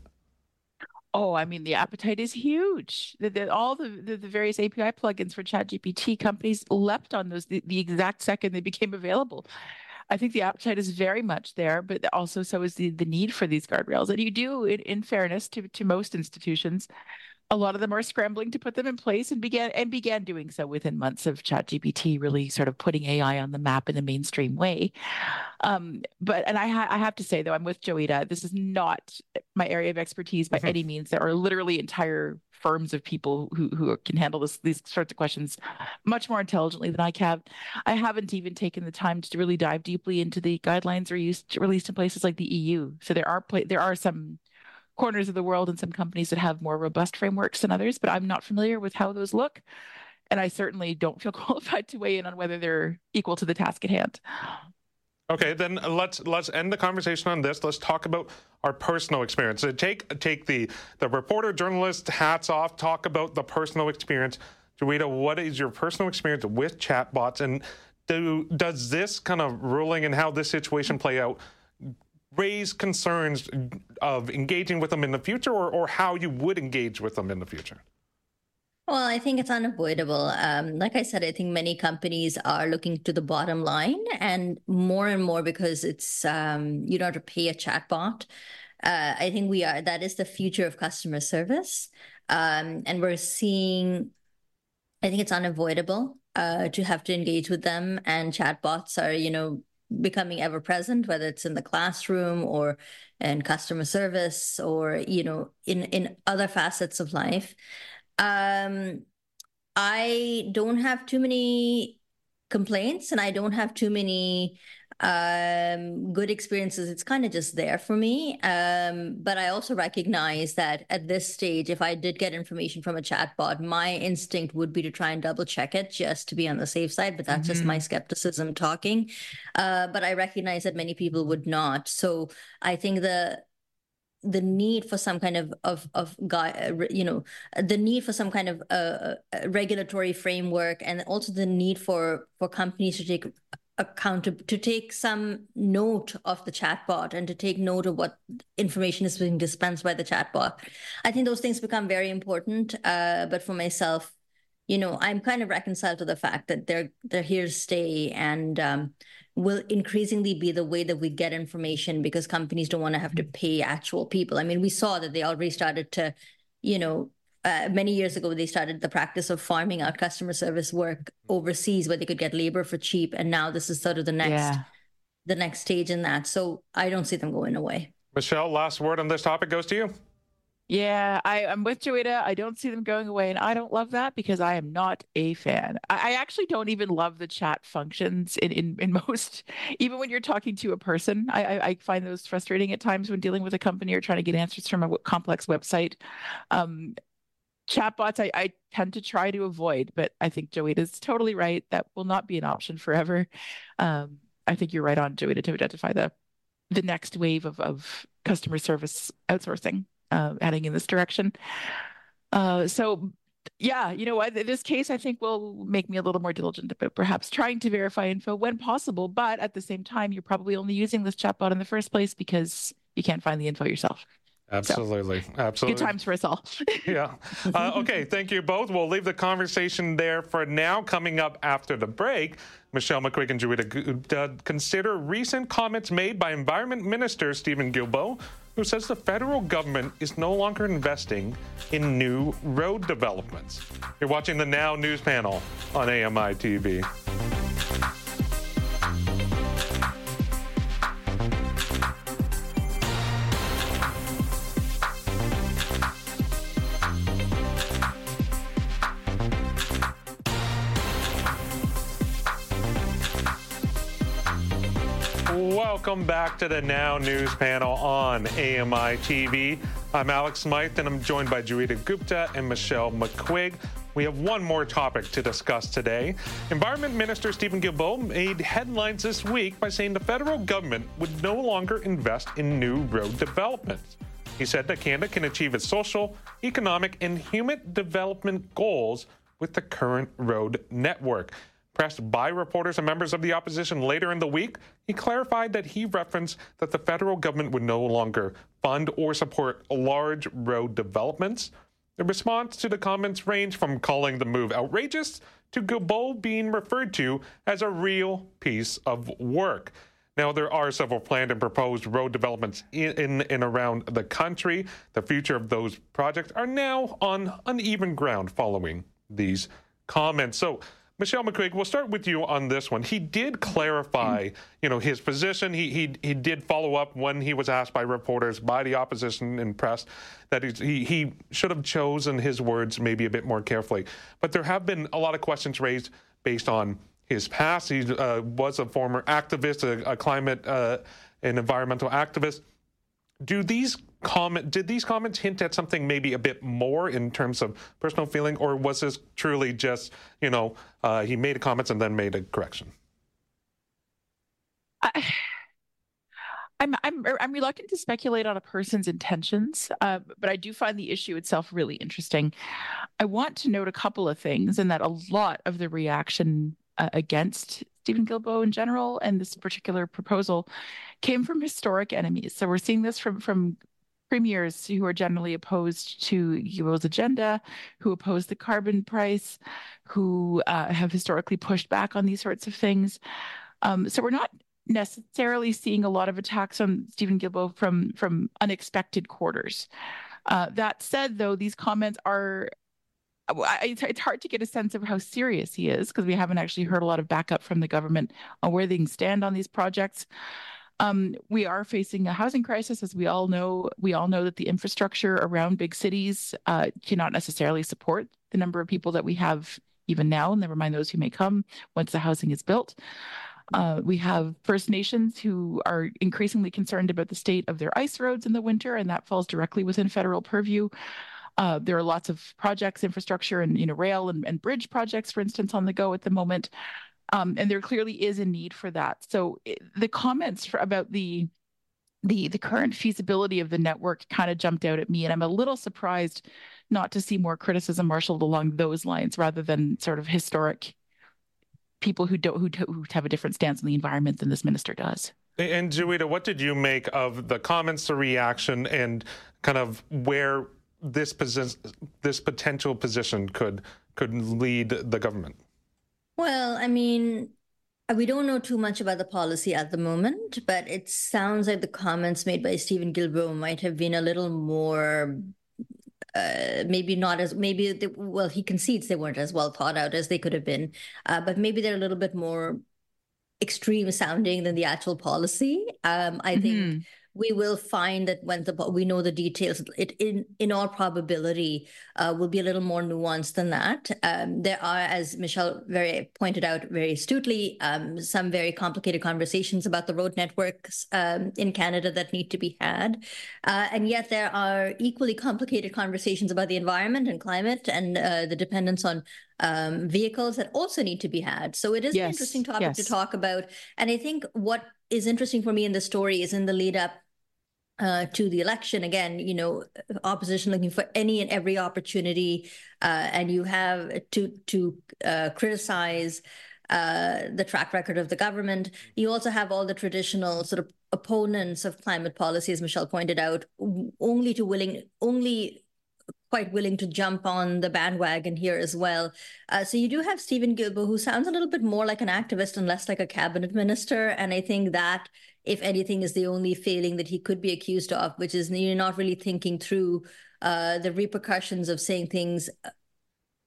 Oh, I mean, the appetite is huge. The, the, all the, the, the, various API plugins for ChatGPT companies leapt on those the, the exact second they became available. I think the appetite is very much there, but also so is the, the need for these guardrails. And you do, in, in fairness to, to most institutions, a lot of them are scrambling to put them in place and began and began doing so within months of ChatGPT really sort of putting AI on the map in a mainstream way. Um, but and I, ha- I have to say though, I'm with Joeita. This is not my area of expertise by mm-hmm. any means. There are literally entire firms of people who who can handle this these sorts of questions much more intelligently than I can. I haven't even taken the time to really dive deeply into the guidelines released released in places like the EU. So there are there are some corners of the world and some companies that have more robust frameworks than others, but I'm not familiar with how those look. And I certainly don't feel [LAUGHS] qualified to weigh in on whether they're equal to the task at hand. Okay, then let's let's end the conversation on this. Let's talk about our personal experience. So take take the the reporter journalist hats off. Talk about the personal experience. Joeita, what is your personal experience with chatbots, and do does this kind of ruling and how this situation play out raise concerns of engaging with them in the future or, or how you would engage with them in the future? Well, I think it's unavoidable. Um, like I said, I think many companies are looking to the bottom line, and more and more because it's um, you don't have to pay a chatbot. Uh, I think we are that is the future of customer service, um, and we're seeing. I think it's unavoidable uh, to have to engage with them, and chatbots are you know becoming ever present whether it's in the classroom or in customer service or you know in in other facets of life. Um i don't have too many complaints and i don't have too many um, good experiences. It's kind of just there for me. Um, but I also recognize that at this stage, if I did get information from a chatbot, my instinct would be to try and double check it just to be on the safe side. But that's mm-hmm. just my mm-hmm. skepticism talking. Uh, but I recognize that many people would not. So I think the the need for some kind of of of uh, you know the need for some kind of uh, uh, regulatory framework and also the need for for companies to take account to, to take some note of the chatbot and to take note of what information is being dispensed by the chatbot. I think those things become very important. Uh, but for myself, you know, I'm kind of reconciled to the fact that they're they're here to stay and um, will increasingly be the way that we get information because companies don't want to have to pay actual people. I mean, we saw that they already started to, you know, uh, many years ago, they started the practice of farming out customer service work overseas where they could get labor for cheap. And now this is sort of the next, yeah. the next stage in that. So I don't see them going away. Michelle, last word on this topic goes to you. Yeah, I, am with Joeita. I don't see them going away, and I don't love that because I am not a fan. I, I, actually don't even love the chat functions in, in, in [LAUGHS] most, even when you're talking to a person. I, I, I, find those frustrating at times when dealing with a company or trying to get answers from a complex website. Um, chatbots I, I tend to try to avoid, but I think Joeita is totally right. That will not be an option forever. Um, I think you're right on, Joeita, to identify the the next wave of, of customer service outsourcing uh, heading in this direction. Uh, so yeah, you know what? This case, I think, will make me a little more diligent about perhaps trying to verify info when possible. But at the same time, you're probably only using this chatbot in the first place because you can't find the info yourself. Absolutely. So, Absolutely. Good times for us all. [LAUGHS] yeah. Uh, okay. Thank you both. We'll leave the conversation there for now. Coming up after the break, Michelle McQuigge and Joeita consider recent comments made by Environment Minister Steven Guilbeault, who says the federal government is no longer investing in new road developments. You're watching the Now News panel on AMI TV. Welcome back to the Now News panel on AMI TV. I'm Alex Smythe, and I'm joined by Joeita Gupta and Michelle McQuigge. We have one more topic to discuss today. Environment Minister Steven Guilbeault made headlines this week by saying the federal government would no longer invest in new road developments. He said that Canada can achieve its social, economic, and human development goals with the current road network. Pressed by reporters and members of the opposition later in the week, he clarified that he referenced that the federal government would no longer fund or support large road developments. The response to the comments ranged from calling the move outrageous to Guilbeault being referred to as a real piece of work. Now, there are several planned and proposed road developments in, in and around the country. The future of those projects are now on uneven ground following these comments. So, Michelle McQuigge, we'll start with you on this one. He did clarify, you know, his position. He he he did follow up when he was asked by reporters, by the opposition and press, that he he should have chosen his words maybe a bit more carefully. But there have been a lot of questions raised based on his past. He uh, was a former activist, a, a climate uh, and environmental activist. Do these comment did these comments hint at something maybe a bit more in terms of personal feeling or was this truly just you know uh, he made comments and then made a correction I, I'm I'm I'm reluctant to speculate on a person's intentions, uh, but I do find the issue itself really interesting. I want to note a couple of things, and that a lot of the reaction uh, against Steven Guilbeault in general and this particular proposal came from historic enemies. So we're seeing this from from premiers who are generally opposed to Guilbeault's agenda, who oppose the carbon price, who uh, have historically pushed back on these sorts of things. Um, so we're not necessarily seeing a lot of attacks on Steven Guilbeault from from unexpected quarters. Uh, that said, though, these comments are. It's hard to get a sense of how serious he is because we haven't actually heard a lot of backup from the government on where things stand on these projects. Um, we are facing a housing crisis, as we all know. We all know that the infrastructure around big cities uh, cannot necessarily support the number of people that we have even now, never mind those who may come once the housing is built. Uh, we have First Nations who are increasingly concerned about the state of their ice roads in the winter, and that falls directly within federal purview. Uh, there are lots of projects, infrastructure, and you know, rail and, and bridge projects, for instance, on the go at the moment um, and there clearly is a need for that. So it, the comments for, about the the the current feasibility of the network kind of jumped out at me, and I'm a little surprised not to see more criticism marshaled along those lines rather than sort of historic people who don't who, who have a different stance on the environment than this minister does. And Joeita, what did you make of the comments, the reaction, and kind of where this this potential position could could lead the government? Well, I mean, uh, we don't know too much about the policy at the moment, but it sounds like the comments made by Steven Guilbeault might have been a little more, uh, maybe not as, maybe, they, well, he concedes they weren't as well thought out as they could have been, uh, but maybe they're a little bit more extreme sounding than the actual policy. Um, I mm-hmm. think we will find that when the we know the details, it in in all probability uh, will be a little more nuanced than that. Um, there are, as Michelle very pointed out very astutely, um, some very complicated conversations about the road networks um, in Canada that need to be had, uh, and yet there are equally complicated conversations about the environment and climate and uh, the dependence on um, vehicles that also need to be had. So it is yes, an interesting topic yes. to talk about. And I think what is interesting for me in the story is in the lead up uh, to the election. Again you know opposition looking for any and every opportunity uh, and you have to to uh, criticize uh, the track record of the government. You also have all the traditional sort of opponents of climate policy as michelle pointed out only to willing only quite willing to jump on the bandwagon here as well. Uh, so you do have Steven Guilbeault, who sounds a little bit more like an activist and less like a cabinet minister. And I think that, if anything, is the only failing that he could be accused of, which is you're not really thinking through uh, the repercussions of saying things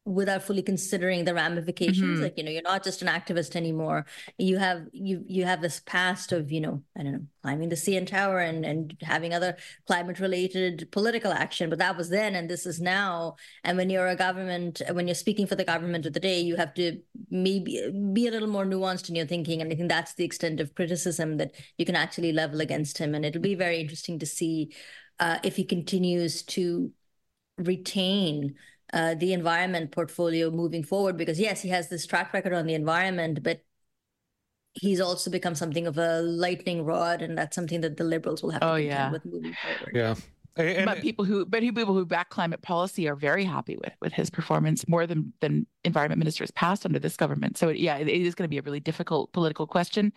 without fully considering the ramifications mm-hmm. like you know you're not just an activist anymore. You have you you have this past of you know i don't know climbing the cn tower and and having other climate related political action but that was then and this is now. And when you're a government when you're speaking for the government of the day you have to maybe be a little more nuanced in your thinking. And i think that's the extent of criticism that you can actually level against him. And it'll be very interesting to see uh, if he continues to retain uh, the environment portfolio moving forward because yes he has this track record on the environment but he's also become something of a lightning rod and that's something that the liberals will have to oh, yeah. with moving forward. Yeah. And, but people who but people who back climate policy are very happy with with his performance more than than environment ministers past under this government. So it, yeah it, it is going to be a really difficult political question.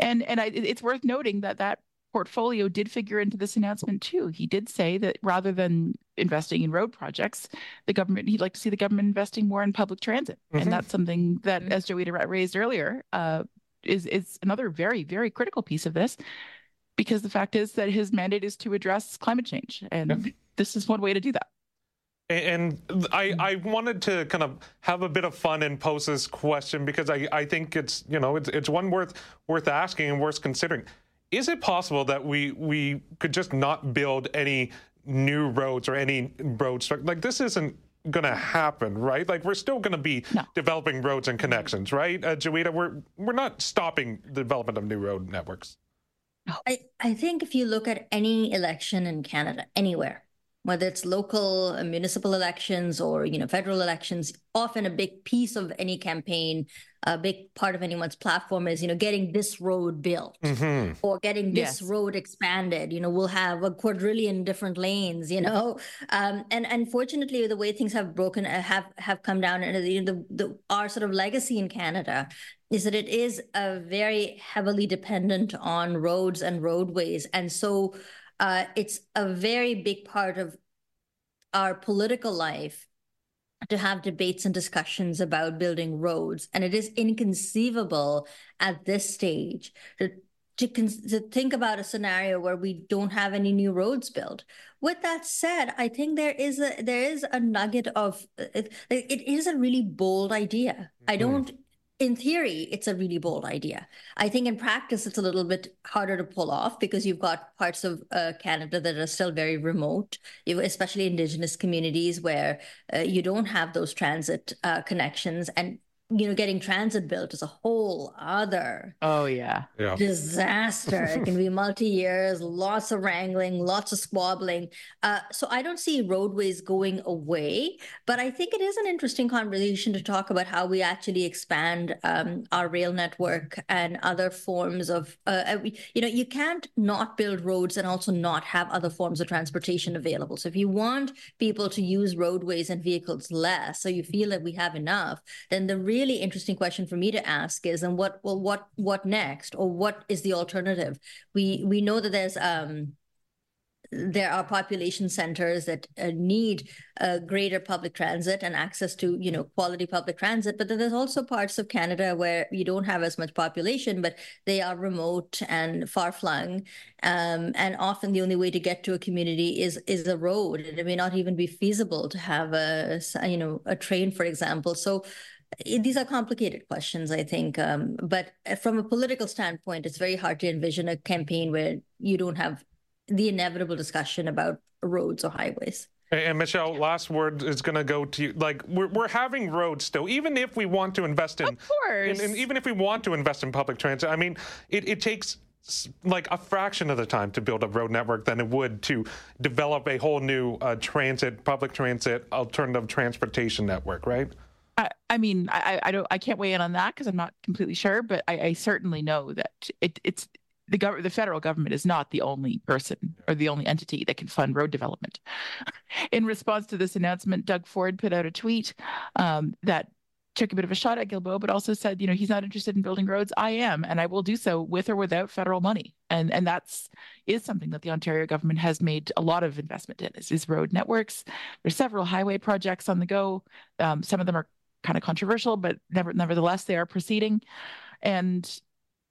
And and I, it's worth noting that that portfolio did figure into this announcement too. He did say that rather than investing in road projects, the government he'd like to see the government investing more in public transit, mm-hmm. and that's something that, mm-hmm. as Joeita raised earlier, uh, is is another very very critical piece of this because the fact is that his mandate is to address climate change and yeah. this is one way to do that and I, I wanted to kind of have a bit of fun and pose this question because I, I think it's you know it's, it's one worth worth asking and worth considering. Is it possible that we we could just not build any new roads or any roads like this isn't going to happen, right? Like we're still going to be no. developing roads and connections, right? Uh, Joeita, we're we're not stopping the development of new road networks. I, I think if you look at any election in Canada, anywhere, whether it's local uh, municipal elections or you know federal elections often a big piece of any campaign a big part of anyone's platform is you know getting this road built mm-hmm. or getting this yes. road expanded you know we'll have a quadrillion different lanes you know um, and unfortunately the way things have broken uh, have have come down and the, the, the our sort of legacy in canada is that it is a very heavily dependent on roads and roadways and so uh, it's a very big part of our political life to have debates and discussions about building roads. And it is inconceivable at this stage to, to, to think about a scenario where we don't have any new roads built. With that said, I think there is a there is a nugget of it, it is a really bold idea. Mm-hmm. I don't in theory, it's a really bold idea. I think in practice, it's a little bit harder to pull off because you've got parts of uh, Canada that are still very remote, especially Indigenous communities where uh, you don't have those transit uh, connections. And you know, getting transit built is a whole other oh yeah, yeah. disaster. it can be [LAUGHS] multi years, lots of wrangling, lots of squabbling. Uh, so I don't see roadways going away, but I think it is an interesting conversation to talk about how we actually expand um, our rail network and other forms of. Uh, uh you know, you can't not build roads and also not have other forms of transportation available. So if you want people to use roadways and vehicles less, so you feel that we have enough, then the real really interesting question for me to ask is, and what well, what what next, or what is the alternative? We we know that there's um there are population centers that uh, need uh, greater public transit and access to you know quality public transit. But then there's also parts of canada where you don't have as much population but they are remote and far flung um, and often the only way to get to a community is is a road. And it may not even be feasible to have a you know a train for example. So these are complicated questions, I think. Um, but from a political standpoint, it's very hard to envision a campaign where you don't have the inevitable discussion about roads or highways. And Michelle, last word is going to go to you. Like we're, we're having roads still, even if we want to invest in, of course, in, in, even if we want to invest in public transit. I mean, it, it takes like a fraction of the time to build a road network than it would to develop a whole new uh, transit, public transit, alternative transportation network, right? I, I mean, I, I don't, I can't weigh in on that because I'm not completely sure, but I, I certainly know that it, it's the government, the federal government is not the only person or the only entity that can fund road development. [LAUGHS] In response to this announcement, Doug Ford put out a tweet um, that took a bit of a shot at Guilbeault, but also said, you know, he's not interested in building roads. I am, and I will do so with or without federal money. And and that's is something that the Ontario government has made a lot of investment in is, is road networks. There's several highway projects on the go. Um, some of them are kind of controversial, but never, nevertheless, they are proceeding. And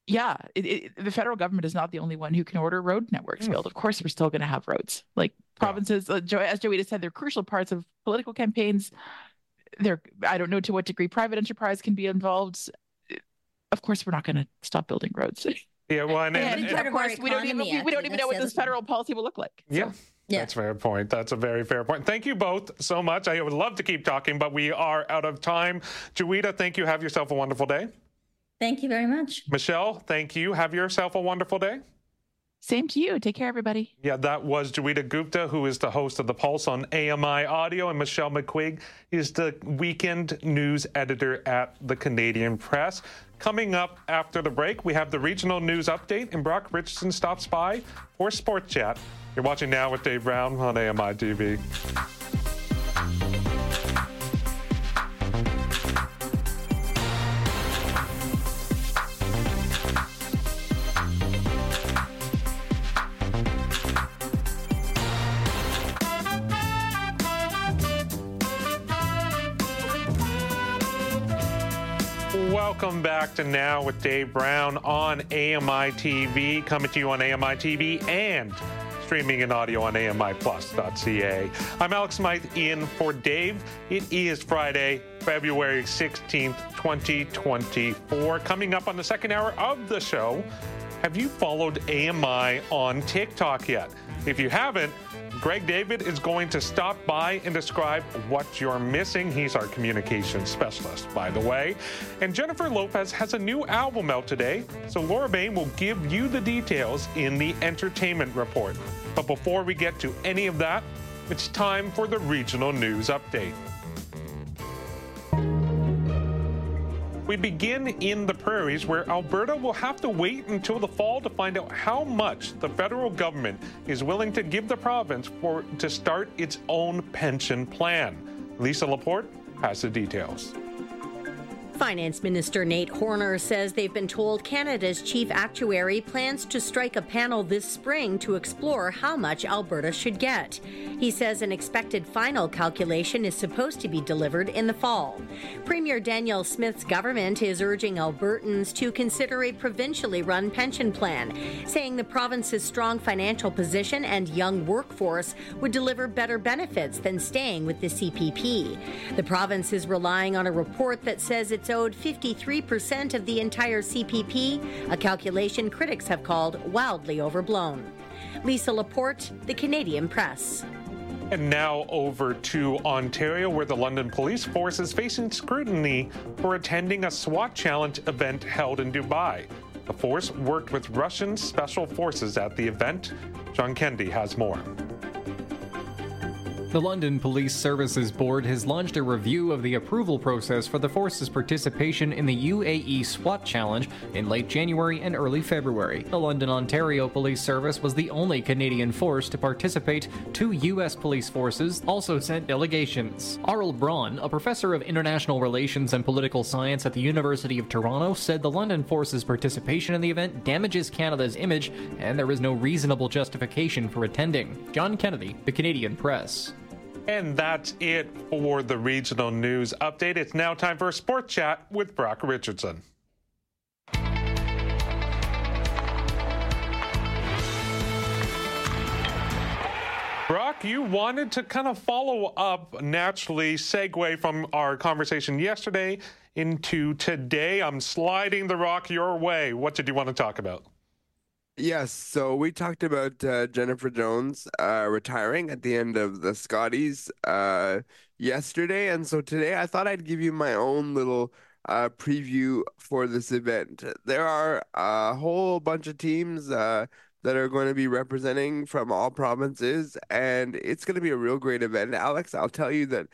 yeah, it, it, the federal government is not the only one who can order road networks mm. built. Of course, we're still going to have roads. Like provinces, yeah. uh, as Joeita said, they're crucial parts of political campaigns. They're, I don't know to what degree private enterprise can be involved. Of course, we're not going to stop building roads. Yeah, well, and, [LAUGHS] and, and, and of course, we don't even we, we don't even know what this federal policy will look like. So. Yeah. Yeah. That's a fair point. That's a very fair point. Thank you both so much. I would love to keep talking, but we are out of time. Joeita, thank you. Have yourself a wonderful day. Thank you very much. Michelle, thank you. Have yourself a wonderful day. Same to you. Take care, everybody. Yeah, that was Joeita Gupta, who is the host of The Pulse on AMI Audio, and Michelle McQuigge is the weekend news editor at the Canadian Press. Coming up after the break, we have the regional news update, and Brock Richardson stops by for Sports Chat. You're watching Now with Dave Brown on AMI TV. Welcome back to Now with Dave Brown on AMI TV, coming to you on AMI TV and streaming in audio on AMIplus.ca. I'm Alex Smythe in for Dave. It is Friday, February 16th, 2024. Coming up on the second hour of the show, have you followed AMI on TikTok yet? If you haven't, Greg David is going to stop by and describe what you're missing. He's our communications specialist, by the way. And Jennifer Lopez has a new album out today, so Laura Bain will give you the details in the entertainment report. But before we get to any of that, it's time for the regional news update. We begin in the prairies where Alberta will have to wait until the fall to find out how much the federal government is willing to give the province for to start its own pension plan. Lisa Laporte has the details. Finance Minister Nate Horner says they've been told Canada's chief actuary plans to strike a panel this spring to explore how much Alberta should get. He says an expected final calculation is supposed to be delivered in the fall. Premier Danielle Smith's government is urging Albertans to consider a provincially run pension plan, saying the province's strong financial position and young workforce would deliver better benefits than staying with the CPP. The province is relying on a report that says it's owed 53% of the entire CPP, a calculation critics have called wildly overblown. Lisa Laporte, The Canadian Press. And now over to Ontario, where the London Police Force is facing scrutiny for attending a SWAT challenge event held in Dubai. The force worked with Russian special forces at the event. John Kennedy has more. The London Police Services Board has launched a review of the approval process for the force's participation in the UAE SWAT Challenge in late January and early February. The London Ontario Police Service was the only Canadian force to participate. Two U.S. police forces also sent delegations. Aurel Braun, a professor of international relations and political science at the University of Toronto, said the London force's participation in the event damages Canada's image and there is no reasonable justification for attending. John Kennedy, The Canadian Press. And that's it for the regional news update. It's now time for a sports chat with Brock Richardson. Brock, you wanted to kind of follow up naturally, segue from our conversation yesterday into today. I'm sliding the rock your way. What did you want to talk about? Yes, so we talked about uh, Jennifer Jones uh, retiring at the end of the Scotties uh, yesterday, and so today I thought I'd give you my own little uh, preview for this event. There are a whole bunch of teams uh, that are going to be representing from all provinces, and it's going to be a real great event. Alex, I'll tell you that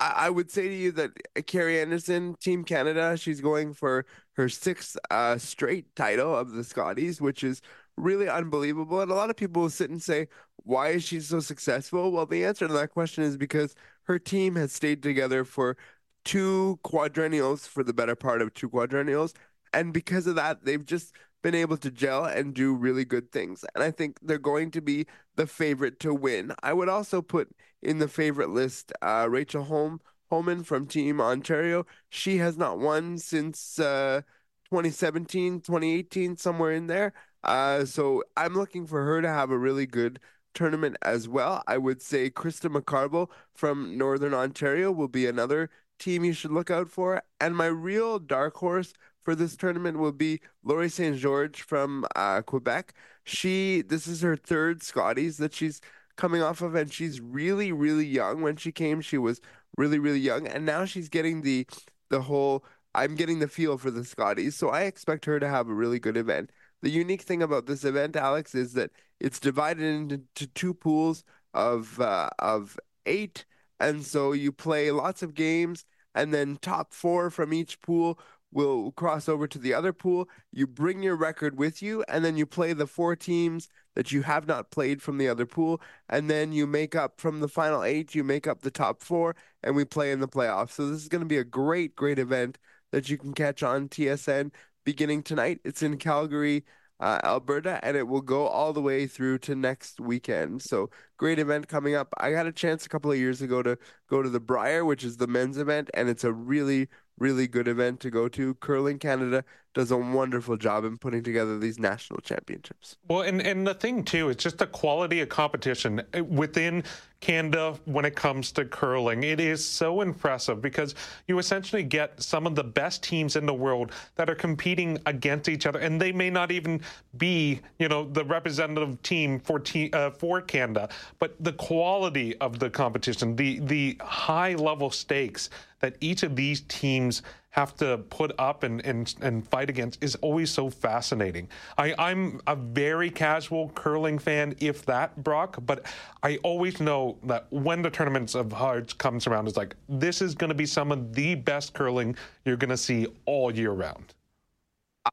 I, would say to you that Kerri Einarson, Team Canada, she's going for her sixth uh, straight title of the Scotties, which is really unbelievable. And a lot of people will sit and say, why is she so successful? Well, the answer to that question is because her team has stayed together for two quadrennials, for the better part of two quadrennials. And because of that, they've just been able to gel and do really good things. And I think they're going to be the favorite to win. I would also put in the favorite list uh, Rachel Holm Homan from Team Ontario. She has not won since uh, 2017, 2018, somewhere in there. Uh, so I'm looking for her to have a really good tournament as well. I would say Krista McCarville from Northern Ontario will be another team you should look out for. And my real dark horse for this tournament will be Laurie St-Georges from uh, Quebec. She this is her third Scotties that she's coming off of, and she's really really young. When she came, she was really really young, and now she's getting the the whole. I'm getting the feel for the Scotties, so I expect her to have a really good event. The unique thing about this event, Alex, is that it's divided into two pools of uh, of eight, and so you play lots of games, and then top four from each pool will cross over to the other pool. You bring your record with you, and then you play the four teams that you have not played from the other pool, and then you make up from the final eight, you make up the top four, and we play in the playoffs. So this is going to be a great, great event that you can catch on TSN beginning tonight. It's in Calgary. Uh, Alberta, and it will go all the way through to next weekend. So great event coming up. I got a chance a couple of years ago to go to the Brier, which is the men's event, and it's a really, really good event to go to. Curling Canada does a wonderful job in putting together these national championships. Well, and, and the thing too, it's just the quality of competition eh, within Canada when it comes to curling. It is so impressive because you essentially get some of the best teams in the world that are competing against each other, and they may not even be, you know, the representative team for te- uh, for Canada, but the quality of the competition, the the high level stakes that each of these teams have to put up and, and, and fight against is always so fascinating. I, I'm a very casual curling fan, if that, Brock, but I always know that when the tournaments of hearts comes around, it's like, this is going to be some of the best curling you're going to see all year round.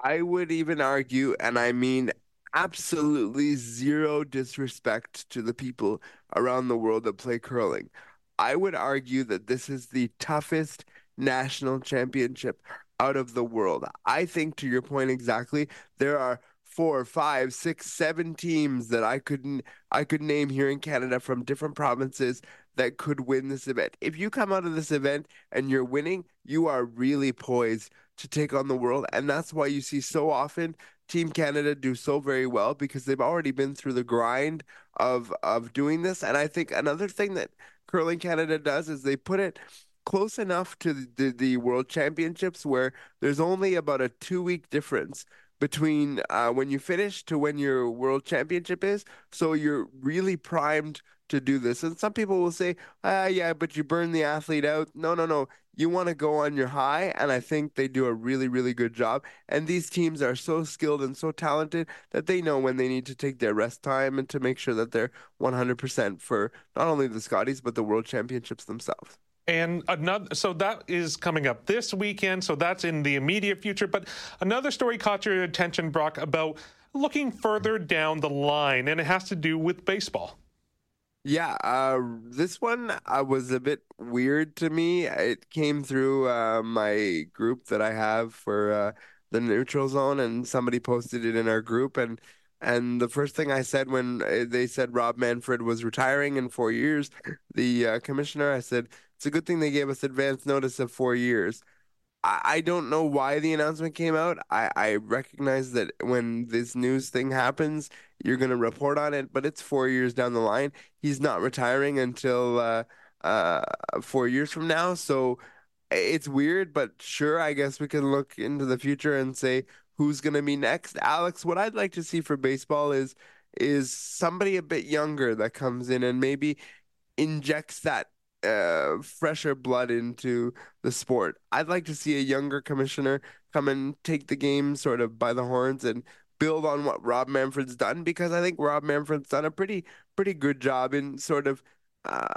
I would even argue, and I mean absolutely zero disrespect to the people around the world that play curling. I would argue that this is the toughest national championship out of the world. I think, to your point exactly, there are four, five, six, seven teams that I couldn't I could name here in Canada from different provinces that could win this event. If you come out of this event and you're winning, you are really poised to take on the world, and that's why you see so often Team Canada do so very well because they've already been through the grind of of doing this. And I think another thing that Curling Canada does is they put it close enough to the, the, the World Championships where there's only about a two week difference between uh, when you finish to when your World Championship is. So you're really primed to do this. And some people will say, ah, yeah, but you burn the athlete out. No, no, no. You want to go on your high. And I think they do a really, really good job. And these teams are so skilled and so talented that they know when they need to take their rest time and to make sure that they're 100% for not only the Scotties, but the World Championships themselves. And another, so that is coming up this weekend. So that's in the immediate future. But another story caught your attention, Brock, about looking further down the line, and it has to do with baseball. Yeah, uh, this one uh, was a bit weird to me. It came through uh, my group that I have for uh, the neutral zone, and somebody posted it in our group. and And the first thing I said when uh, they said Rob Manfred was retiring in four years, the uh, commissioner, I said it's a good thing they gave us advance notice of four years. I, I don't know why the announcement came out. I, I recognize that when this news thing happens, you're going to report on it, but it's four years down the line. He's not retiring until uh, uh, four years from now. So it's weird, but sure, I guess we can look into the future and say who's going to be next. Alex, what I'd like to see for baseball is is somebody a bit younger that comes in and maybe injects that uh, fresher blood into the sport. I'd like to see a younger commissioner come and take the game sort of by the horns and build on what Rob Manfred's done because I think Rob Manfred's done a pretty pretty good job in sort of uh,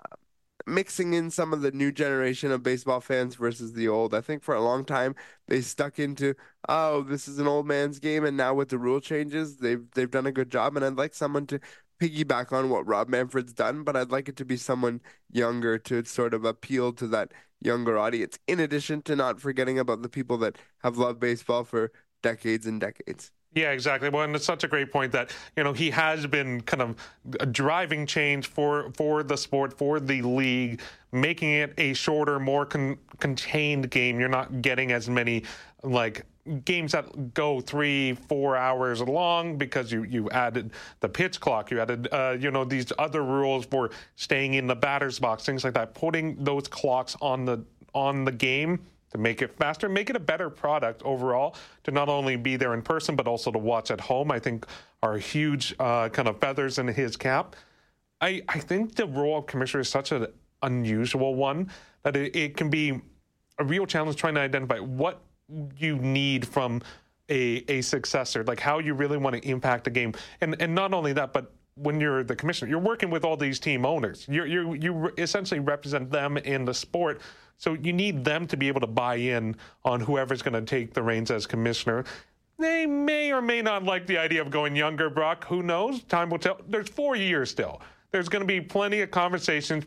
mixing in some of the new generation of baseball fans versus the old. I think for a long time they stuck into oh this is an old man's game and now with the rule changes they've they've done a good job and I'd like someone to piggyback on what Rob Manfred's done, but I'd like it to be someone younger to sort of appeal to that younger audience, in addition to not forgetting about the people that have loved baseball for decades and decades. Yeah, exactly. Well, and it's such a great point that you know he has been kind of driving change for for the sport, for the league, making it a shorter, more con- contained game. You're not getting as many like games that go three, four hours long because you, you added the pitch clock, you added, uh, you know, these other rules for staying in the batter's box, things like that. Putting those clocks on the on the game to make it faster, make it a better product overall. To not only be there in person but also to watch at home, I think are huge uh, kind of feathers in his cap. I I think the role of commissioner is such an unusual one that it, it can be a real challenge trying to identify what you need from a a successor, like how you really want to impact the game, and and not only that, but when you're the commissioner, you're working with all these team owners. You you you essentially represent them in the sport, so you need them to be able to buy in on whoever's going to take the reins as commissioner. They may or may not like the idea of going younger, Brock. Who knows? Time will tell. There's four years still. There's going to be plenty of conversations,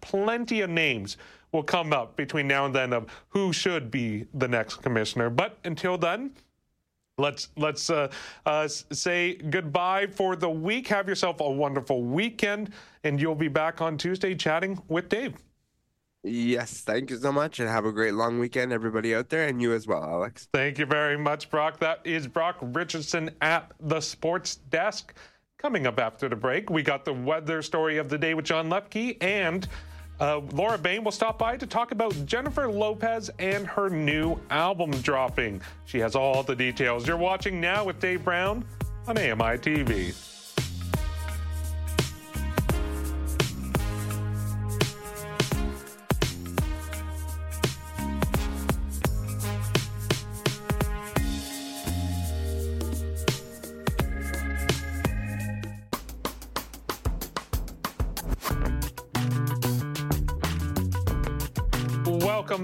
plenty of names will come up between now and then of who should be the next commissioner. But until then, let's let's uh, uh, say goodbye for the week. Have yourself a wonderful weekend, and you'll be back on Tuesday chatting with Dave. Yes, thank you so much, and have a great long weekend, everybody out there, and you as well, Alex. Thank you very much, Brock. That is Brock Richardson at the Sports Desk. Coming up after the break, we got the weather story of the day with John Lepke, and uh, Laura Bain will stop by to talk about Jennifer Lopez and her new album dropping. She has all the details. You're watching now with Dave Brown on AMI TV.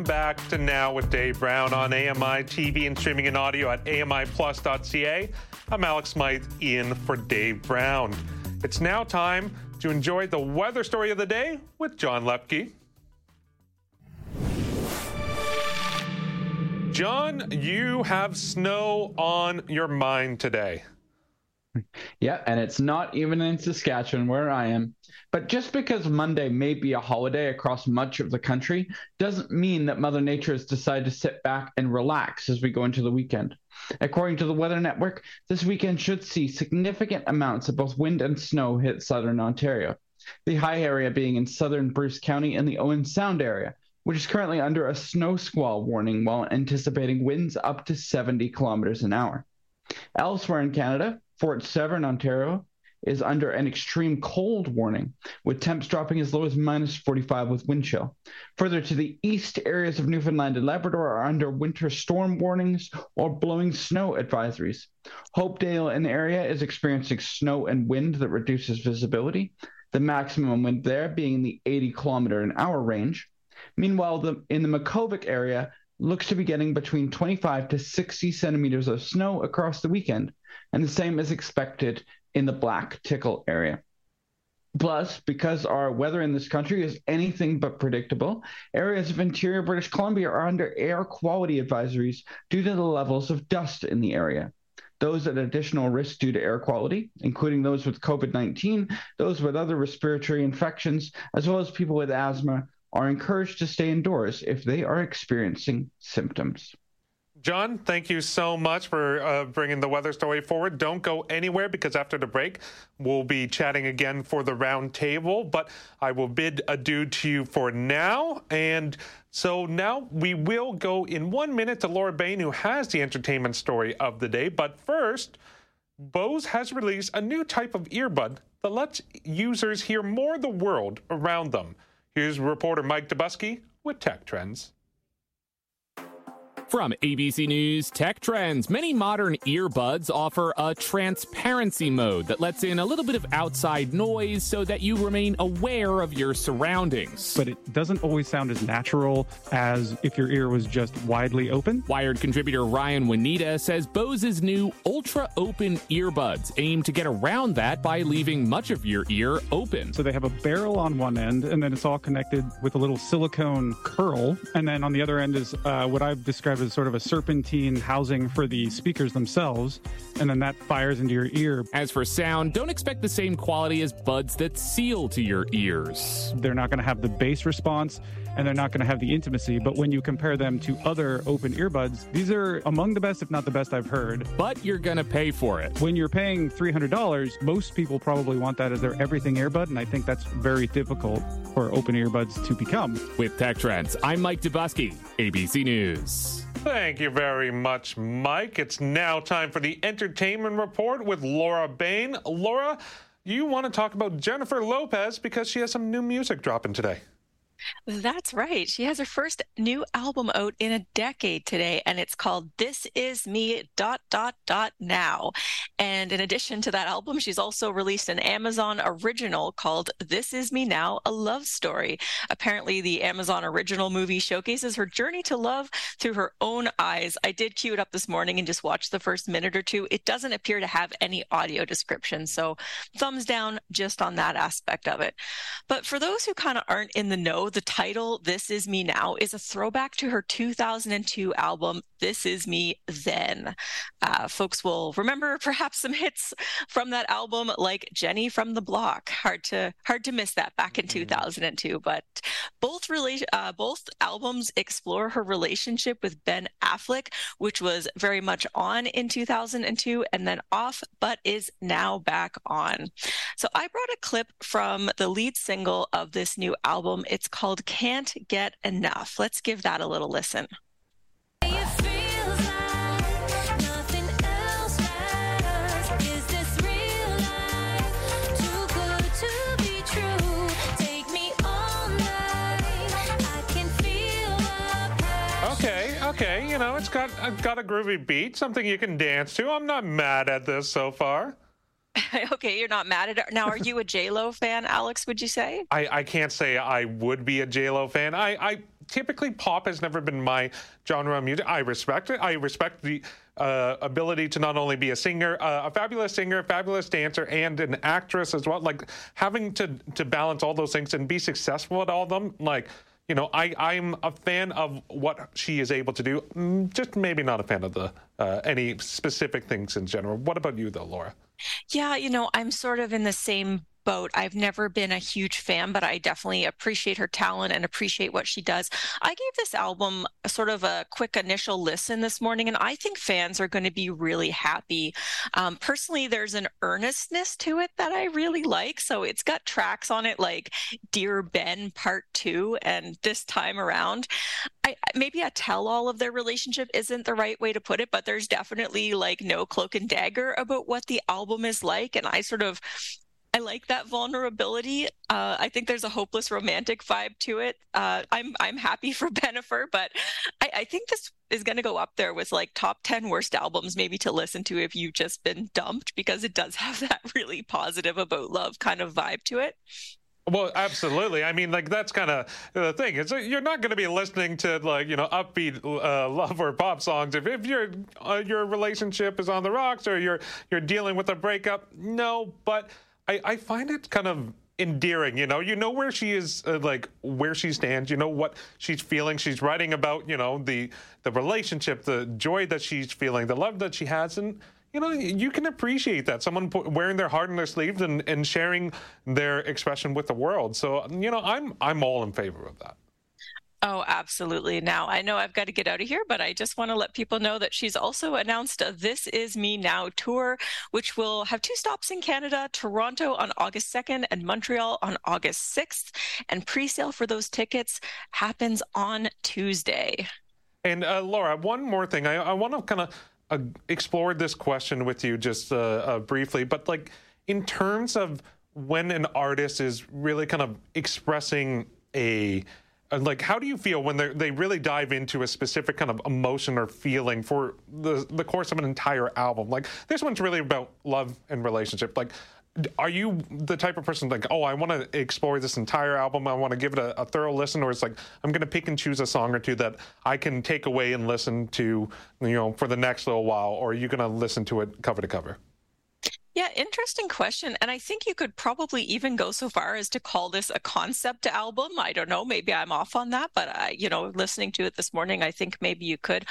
Back to Now with Dave Brown on AMI TV and streaming in audio at AMIplus.ca. I'm Alex Smythe in for Dave Brown. It's now time to enjoy the weather story of the day with John Lepke. John, you have snow on your mind today. Yeah, and it's not even in Saskatchewan where I am. But just because Monday may be a holiday across much of the country doesn't mean that Mother Nature has decided to sit back and relax as we go into the weekend. According to the Weather Network, this weekend should see significant amounts of both wind and snow hit southern Ontario. The high area being in southern Bruce County and the Owen Sound area, which is currently under a snow squall warning while anticipating winds up to 70 kilometers an hour. Elsewhere in Canada, Fort Severn, Ontario, is under an extreme cold warning, with temps dropping as low as minus 45 with wind chill. Further to the east, areas of Newfoundland and Labrador are under winter storm warnings or blowing snow advisories. Hopedale in the area is experiencing snow and wind that reduces visibility, the maximum wind there being in the 80 kilometer an hour range. Meanwhile, the, in the Makkovik area, looks to be getting between 25 to 60 centimeters of snow across the weekend, and the same is expected in the Black Tickle area. Plus, because our weather in this country is anything but predictable, areas of interior British Columbia are under air quality advisories due to the levels of dust in the area. Those at additional risk due to air quality, including those with COVID 19, those with other respiratory infections, as well as people with asthma, are encouraged to stay indoors if they are experiencing symptoms. John, thank you so much for uh, bringing the weather story forward. Don't go anywhere because after the break, we'll be chatting again for the round table. But I will bid adieu to you for now. And so now we will go in one minute to Laura Bain, who has the entertainment story of the day. But first, Bose has released a new type of earbud that lets users hear more of the world around them. Here's reporter Mike Dobuski with Tech Trends. From ABC News Tech Trends, many modern earbuds offer a transparency mode that lets in a little bit of outside noise so that you remain aware of your surroundings. But it doesn't always sound as natural as if your ear was just widely open. Wired contributor Ryan Waniata says Bose's new ultra open earbuds aim to get around that by leaving much of your ear open. So they have a barrel on one end, and then it's all connected with a little silicone curl. And then on the other end is uh, what I've described as sort of a serpentine housing for the speakers themselves, and then that fires into your ear. As for sound, don't expect the same quality as buds that seal to your ears. They're not going to have the bass response and they're not going to have the intimacy. But when you compare them to other open earbuds, these are among the best, if not the best I've heard. But you're going to pay for it. When you're paying $300, most people probably want that as their everything earbud, and I think that's very difficult for open earbuds to become. With Tech Trends, I'm Mike Dobuski, ABC News. Thank you very much, Mike. It's now time for the entertainment report with Laura Bain. Laura, you want to talk about Jennifer Lopez because she has some new music dropping today. That's right. She has her first new album out in a decade today, and it's called This Is Me dot dot dot now. And in addition to that album, she's also released an Amazon original called This Is Me Now, a love story. Apparently, the Amazon original movie showcases her journey to love through her own eyes. I did cue it up this morning and just watched the first minute or two. It doesn't appear to have any audio description, so thumbs down just on that aspect of it. But for those who kind of aren't in the know, the title, This Is Me Now, is a throwback to her 2002 album, This Is Me Then. Uh, folks will remember [LAUGHS] perhaps some hits from that album, like Jenny from the Block. Hard to hard to miss that back in mm-hmm. 2002. But both rela- uh, both albums explore her relationship with Ben Affleck, which was very much on in 2002 and then off, but is now back on. So I brought a clip from the lead single of this new album. It's called Can't Get Enough. Let's give that a little listen. Okay, okay. you know, it's got got a groovy beat, something you can dance to. I'm not mad at this so far. [LAUGHS] okay, you're not mad at it. Now, are you a J Lo fan, Alex? Would you say? I, I can't say I would be a J Lo fan. I, I typically pop has never been my genre of music. I respect it. I respect the uh, ability to not only be a singer, uh, a fabulous singer, fabulous dancer, and an actress as well. Like having to to balance all those things and be successful at all of them. Like you know, I, I'm a fan of what she is able to do. Mm, just maybe not a fan of the uh, any specific things in general. What about you, though, Laura? Yeah, you know, I'm sort of in the same boat. I've never been a huge fan, but I definitely appreciate her talent and appreciate what she does. I gave this album sort of a quick initial listen this morning, and I think fans are going to be really happy. Um, personally, there's an earnestness to it that I really like. So it's got tracks on it like Dear Ben Part Two, and this time around, I, maybe a tell all of their relationship isn't the right way to put it, but there's definitely like no cloak and dagger about what the album is like. And I sort of I like that vulnerability. Uh, I think there's a hopeless romantic vibe to it. Uh, I'm I'm happy [LAUGHS] for Bennifer, but I, I think this is going to go up there with like top ten worst albums maybe to listen to if you've just been dumped because it does [LAUGHS] have that really positive about love kind of vibe to it. Well, absolutely. I mean, like that's kind of the thing. Is you're not going to be listening to like you know upbeat uh, love or pop songs if if your uh, your relationship is on the rocks or you're you're dealing with a breakup. No, but I, I find it kind of endearing you know? You know where she is uh, like where she stands you know what she's feeling. She's writing about you know the the relationship the joy that she's feeling the love that she has and you know you can appreciate that. Someone wearing their heart on their sleeves and, and sharing their expression with the world. So you know i'm i'm all in favor of that Oh, absolutely. Now, I know I've got to get out of here, but I just want to let people know that she's also announced a This Is Me Now tour, which will have two stops in Canada Toronto on August 2nd and Montreal on August 6th. And pre sale for those tickets happens on Tuesday. And uh, Laura, one more thing. I, I want to kind of uh, explore this question with you just uh, uh, briefly, but like in terms of when an artist is really kind of expressing a Uh, like how do you feel when they they really dive into a specific kind of emotion or feeling for the the course of an entire album? Like this one's really about love and relationship. Like are you the type of person like oh i want to explore this entire album i want to give it a, a thorough listen or it's like i'm going to pick and choose a song or two that i can take away and listen to you know for the next little while or are you going to listen to it cover to cover yeah, interesting question. And I think you could probably even go so far as to call this a concept album. I don't know. Maybe I'm off on that, but I, you know, listening to it this morning, I think maybe you could.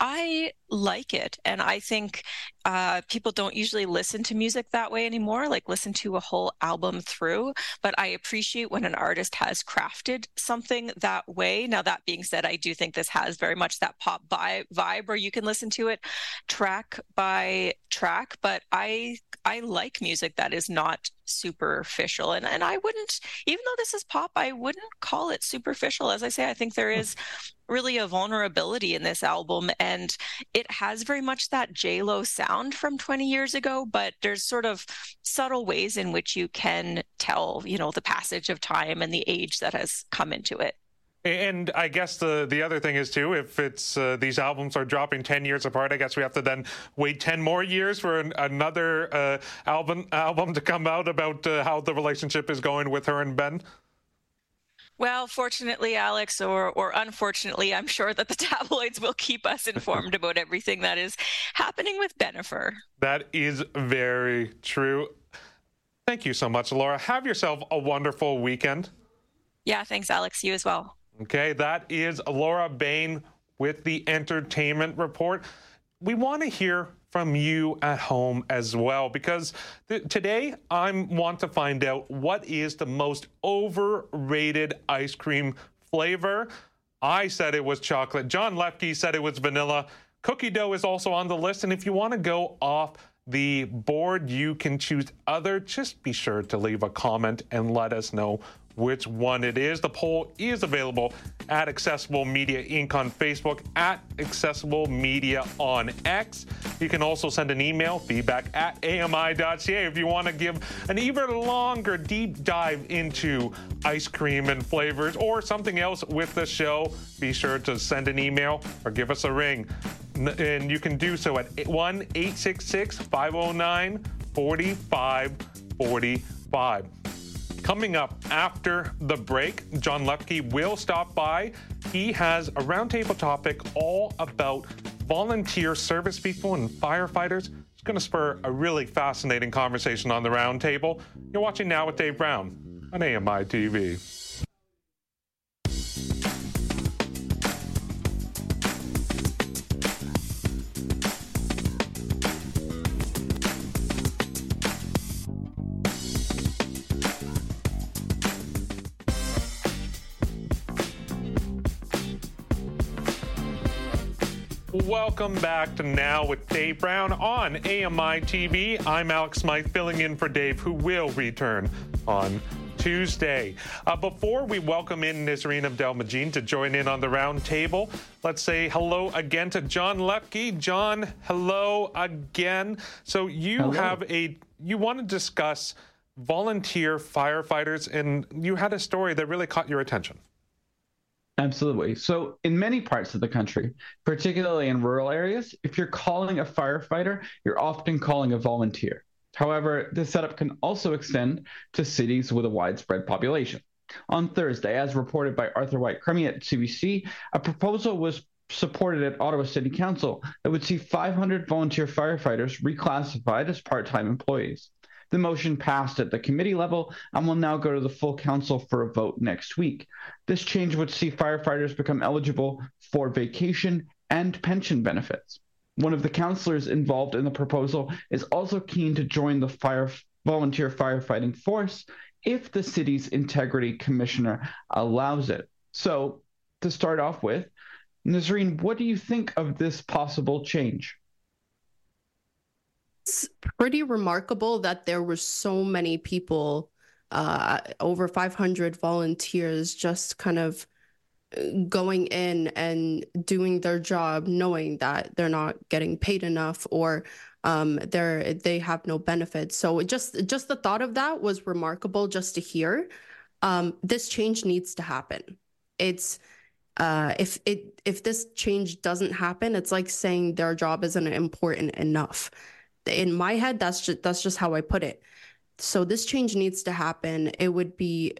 I like it. And I think uh, people don't usually listen to music that way anymore, like listen to a whole album through. But I appreciate when an artist has crafted something that way. Now, that being said, I do think this has very much that pop vibe where you can listen to it track by track. But I, I like music that is not superficial. And and I wouldn't, even though this is pop, I wouldn't call it superficial. As I say, I think there hmm. is really a vulnerability in this album, and it has very much that J Lo sound from 20 years ago. But there's sort of subtle ways in which you can tell, you know, the passage of time and the age that has come into it. And I guess the the other thing is too, if it's uh, these albums are dropping ten years apart, I guess we have to then wait ten more years for an, another uh, album album to come out about uh, how the relationship is going with her and Ben. Well, fortunately, Alex, or or unfortunately, I'm sure that the [LAUGHS] tabloids will keep us informed about everything that is happening with Bennifer. That is very true. Thank you so much, Laura. Have yourself a wonderful weekend. Yeah, thanks, Alex. You as well. Okay, that is Laura Bain with the entertainment report. We want to hear from you at home as well because th- today I want to find out what is the most overrated ice cream flavor. I said it was chocolate. John Lepke said it was vanilla. Cookie dough is also on the list. And if you want to go off the board, you can choose other. Just be sure to leave a comment and let us know which one it is. The poll is available at Accessible Media Inc. on Facebook, at Accessible Media on X. You can also send an email, feedback at ami.ca, if you want to give an even longer deep dive into ice cream and flavors or something else with the show. Be sure to send an email or give us a ring. And you can do so at 1 866 509 4545. Coming up after the break, John Lepke will stop by. He has a roundtable topic all about volunteer service people and firefighters. It's going to spur a really fascinating conversation on the roundtable. You're watching now with Dave Brown on AMI TV. Welcome back to Now with Dave Brown on AMI TV. I'm Alex Smythe filling in for Dave, who will return on Tuesday. Uh, before we welcome in Nisreen Abdelmajid to join in on the roundtable, let's say hello again to John Lepke. John, hello again. So you hello. have a you want to discuss volunteer firefighters, and you had a story that really caught your attention. Absolutely. So, in many parts of the country, particularly in rural areas, if you're calling a firefighter, you're often calling a volunteer. However, this setup can also extend to cities with a widespread population. On Thursday, as reported by Arthur White-Crummey at CBC, a proposal was supported at Ottawa City Council that would see 500 volunteer firefighters reclassified as part time employees. The motion passed at the committee level and will now go to the full council for a vote next week. This change would see firefighters become eligible for vacation and pension benefits. One of the councillors involved in the proposal is also keen to join the fire volunteer firefighting force if the city's integrity commissioner allows it. So, to start off with, Nisreen, what do you think of this possible change? It's pretty remarkable that there were so many people, uh, over 500 volunteers, just kind of uh, going in and doing their job, knowing that they're not getting paid enough or um, they're they have no benefits. So just just the thought of that was remarkable just to hear. Um, this change needs to happen. It's uh, if it if this change doesn't happen, it's like saying their job isn't important enough in my head that's just that's just how i put it so this change needs to happen it would be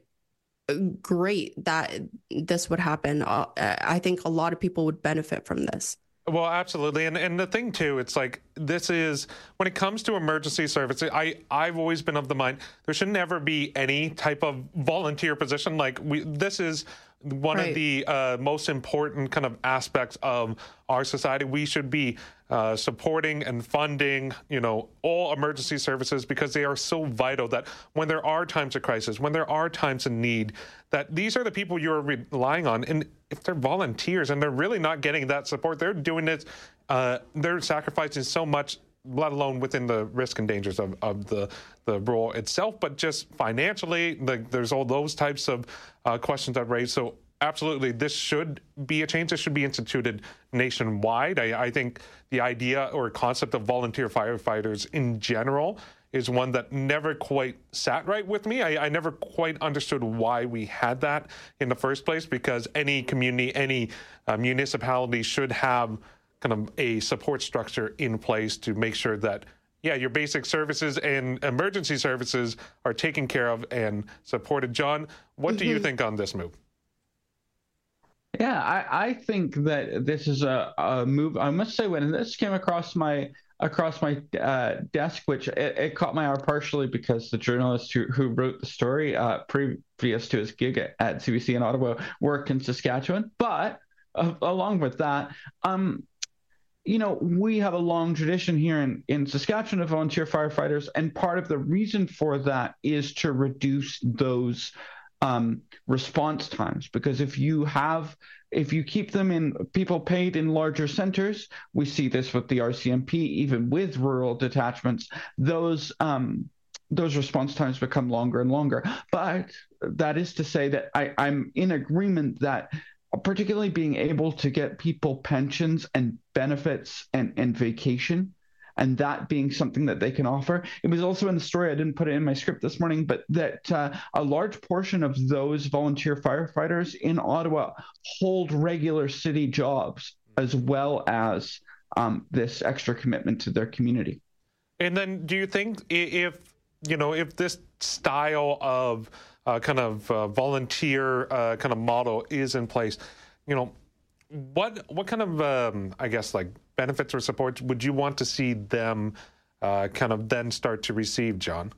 uh, great that this would happen uh, i think a lot of people would benefit from this well, absolutely, and and the thing too, it's like this is when it comes to emergency services. I I've always been of the mind there should never be any type of volunteer position. Like we, this is one right. of the uh, most important kind of aspects of our society. We should be uh, supporting and funding, you know, all emergency services because they are so vital that when there are times of crisis, when there are times of need, that these are the people you're relying on. And if they're volunteers and they're really not getting that support, they're doing it, uh, they're sacrificing so much let alone within the risk and dangers of, of the, the role itself, but just financially, the, there's all those types of uh, questions that raise. So absolutely, this should be a change. This should be instituted nationwide. I, I think the idea or concept of volunteer firefighters in general is one that never quite sat right with me. I, I, never quite understood why we had that in the first place because any community, any uh, municipality should have kind of a support structure in place to make sure that yeah, your basic services and emergency services are taken care of and supported. John, what mm-hmm. do you mm-hmm. think on this move? Yeah, I, I think that this is a, a move. I must say, when this came across my across my uh, desk, which it, it, caught my eye partially because the journalist who, who wrote the story uh, previous to his gig at, at CBC in Ottawa worked in Saskatchewan, but uh, along with that, um, you know, we have a long tradition here in, in Saskatchewan of volunteer firefighters, and part of the reason for that is to reduce those um, response times. Because if you have, if you keep them in people paid in larger centers, we see this with the RCMP, even with rural detachments, those um, those response times become longer and longer. But that is to say that I, I'm in agreement that particularly being able to get people pensions and benefits and, and vacation and that being something that they can offer. It was also in the story, I didn't put it in my script this morning, but that uh, a large portion of those volunteer firefighters in Ottawa hold regular city jobs as well as um, this extra commitment to their community. And then do you think if, you know, if this style of uh, kind of uh, volunteer uh, kind of model is in place, you know, what what kind of um, I guess like benefits or supports would you want to see them uh, kind of then start to receive, John?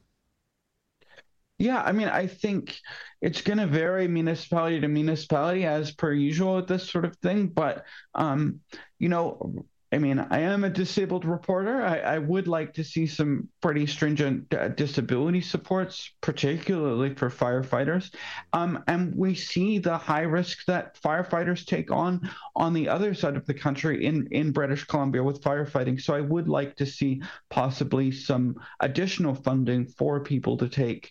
Yeah, I mean, I think it's going to vary municipality to municipality as per usual with this sort of thing. But, um, you know, I mean, I am a disabled reporter. I, I would like to see some pretty stringent uh, disability supports, particularly for firefighters. Um, and we see the high risk that firefighters take on on the other side of the country in, in British Columbia with firefighting. So I would like to see possibly some additional funding for people to take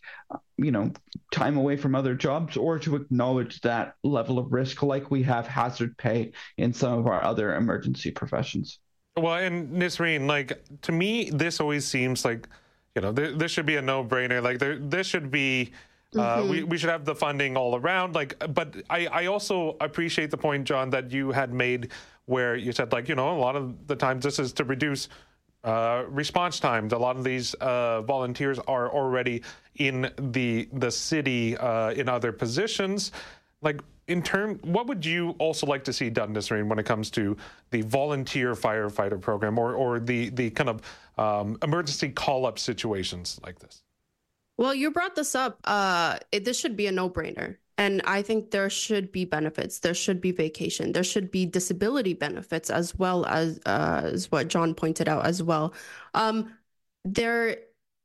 you know time away from other jobs or to acknowledge that level of risk like we have hazard pay in some of our other emergency professions. Well and nisreen like to me this always seems like you know th- this should be a no-brainer. Like there this should be uh, mm-hmm. we, we should have the funding all around. Like but I, I also appreciate the point john that you had made where you said like you know a lot of the times this is to reduce uh, response times. A lot of these uh, volunteers are already in the the city uh, in other positions. Like in term, what would you also like to see done, Nisreen, when it comes to the volunteer firefighter program or or the the kind of um, emergency call up situations like this? Well, you brought this up. Uh, it, this should be a no brainer. And I think there should be benefits. There should be vacation. There should be disability benefits as well as uh, as what John pointed out as well. Um, there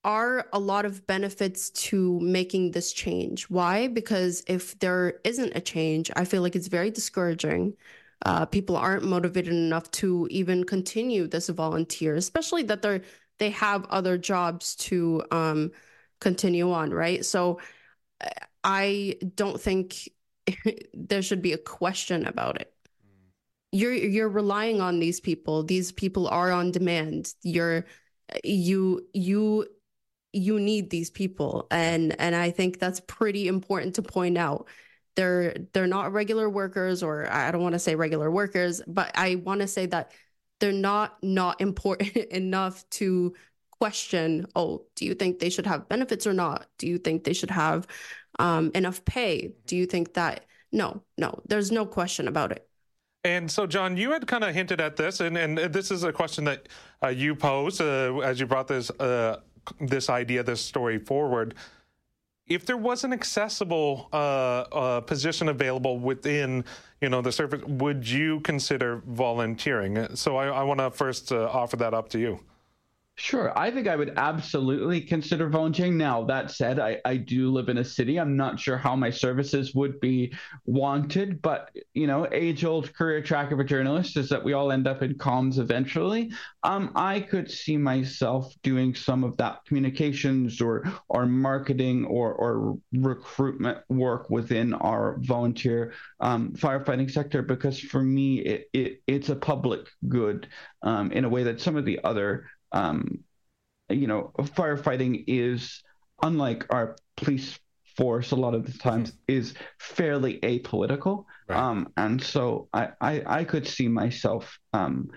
are a lot of benefits to making this change. Why? Because if there isn't a change, I feel like it's very discouraging. Uh, people aren't motivated enough to even continue this volunteer, especially that they're they have other jobs to um, continue on, right? So I don't think [LAUGHS] there should be a question about it. You're you're relying on these people. These people are on demand. You're you you you need these people and and I think that's pretty important to point out. They're they're not regular workers or I don't want to say regular workers, but I want to say that they're not not important [LAUGHS] enough to question oh do you think they should have benefits or not do you think they should have um, enough pay? Do you think that? No, no, there's no question about it. And so, John, you had kind of hinted at this, and, and this is a question that uh, you posed uh, as you brought this uh, this idea, this story forward. If there was an accessible uh, uh, position available within, you know, the service, would you consider volunteering? So, I, I want to first uh, offer that up to you. Sure. I think I would absolutely consider volunteering. Now, that said, I, I do live in a city. I'm not sure how my services would be wanted, but, you know, age old career track of a journalist is that we all end up in comms eventually. Um, I could see myself doing some of that communications or, or marketing or, or recruitment work within our volunteer um, firefighting sector because for me, it, it, it's a public good um, in a way that some of the other um, you know, firefighting is unlike our police force a lot of the times is fairly apolitical. Right. Um, and so I, I, I, could see myself um,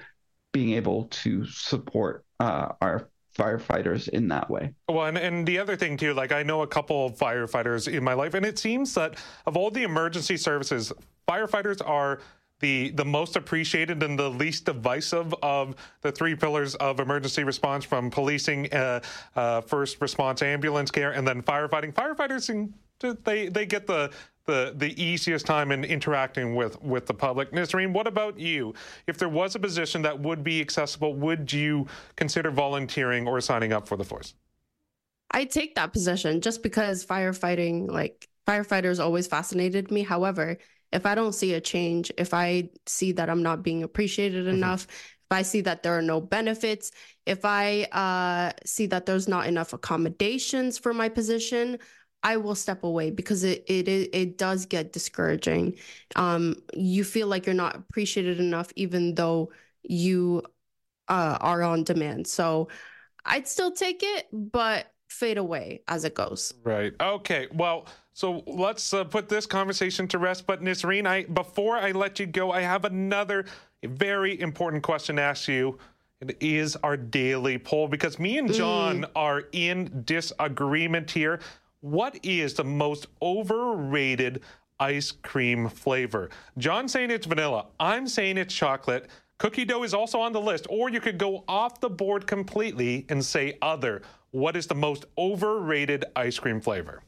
being able to support uh, our firefighters in that way. Well, and, and the other thing too, like I know a couple of firefighters in my life, and it seems that of all the emergency services, firefighters are the the most appreciated and the least divisive of the three pillars of emergency response from policing, uh, uh, first response, ambulance care, and then firefighting. Firefighting they they get the the the easiest time in interacting with with the public. Nisreen, what about you? If there was a position that would be accessible, would you consider volunteering or signing up for the force? I take that position just because firefighting, like firefighters, always fascinated me. However, if I don't see a change, if I see that I'm not being appreciated mm-hmm. enough, if I see that there are no benefits, if I uh, see that there's not enough accommodations for my position, I will step away because it it it does get discouraging. Um, you feel like you're not appreciated enough, even though you uh, are on demand. So I'd still take it, but fade away as it goes. Right. Okay. Well, so let's uh, put this conversation to rest. But Nisreen, I before I let you go, I have another very important question to ask you. It is our daily poll because me and John mm. are in disagreement here. What is the most overrated ice cream flavor? John saying it's vanilla. I'm saying it's chocolate. Cookie dough is also on the list, or you could go off the board completely and say other. What is the most overrated ice cream flavor?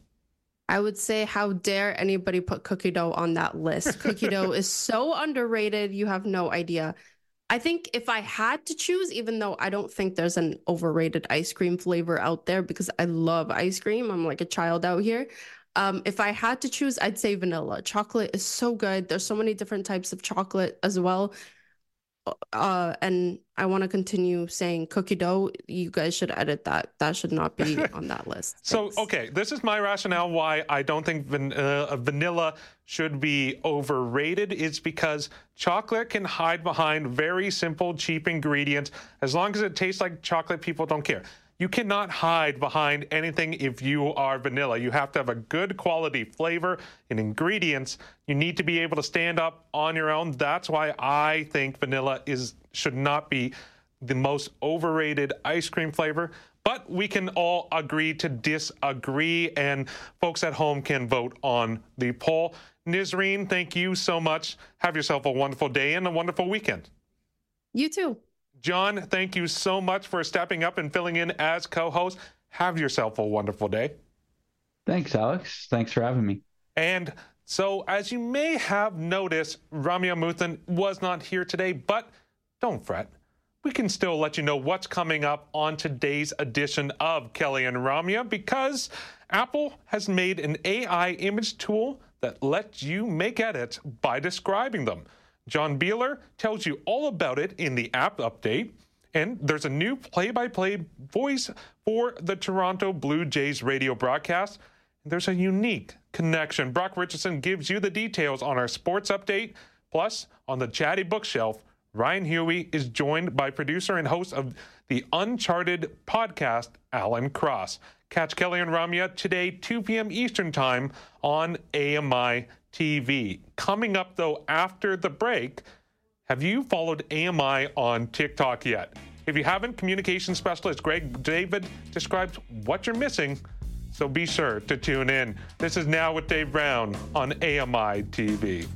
I would say, how dare anybody put cookie dough on that list? Cookie dough is [LAUGHS] so underrated, you have no idea. I think if I had to choose, even though I don't think there's an overrated ice cream flavor out there because I love ice cream, I'm like a child out here. Um, if I had to choose, I'd say vanilla. Chocolate is so good. There's so many different types of chocolate as well uh, and I want to continue saying cookie dough. You guys should edit that. That should not be [LAUGHS] on that list. so, okay, this is my rationale why I don't think van- uh, vanilla should be overrated. It's because chocolate can hide behind very simple, cheap ingredients. As long as it tastes like chocolate, people don't care. You cannot hide behind anything if you are vanilla. You have to have a good quality flavor and ingredients. You need to be able to stand up on your own. That's why I think vanilla is should not be the most overrated ice cream flavor. But we can all agree to disagree, and folks at home can vote on the poll. Nisreen, thank you so much. Have yourself a wonderful day and a wonderful weekend. You too. John, thank you so much for stepping up and filling in as co host. Have yourself a wonderful day. Thanks, Alex. Thanks for having me. And so, as you may have noticed, Ramya Amuthan was not here today, but don't fret. We can still let you know what's coming up on today's edition of Kelly and Ramya because Apple has made an AI image tool that lets you make edits by describing them. John Beeler tells you all about it in the app update. And there's a new play by play voice for the Toronto Blue Jays radio broadcast. There's a unique connection. Brock Richardson gives you the details on our sports update. Plus, on the chatty bookshelf, Ryan Huey is joined by producer and host of the Uncharted podcast, Alan Cross. Catch Kelly and Ramya today, 2 p.m. Eastern Time on AMI TV. Coming up, though, after the break, have you followed AMI on TikTok yet? If you haven't, communication specialist Greg David describes what you're missing, so be sure to tune in. This is Now with Dave Brown on AMI TV.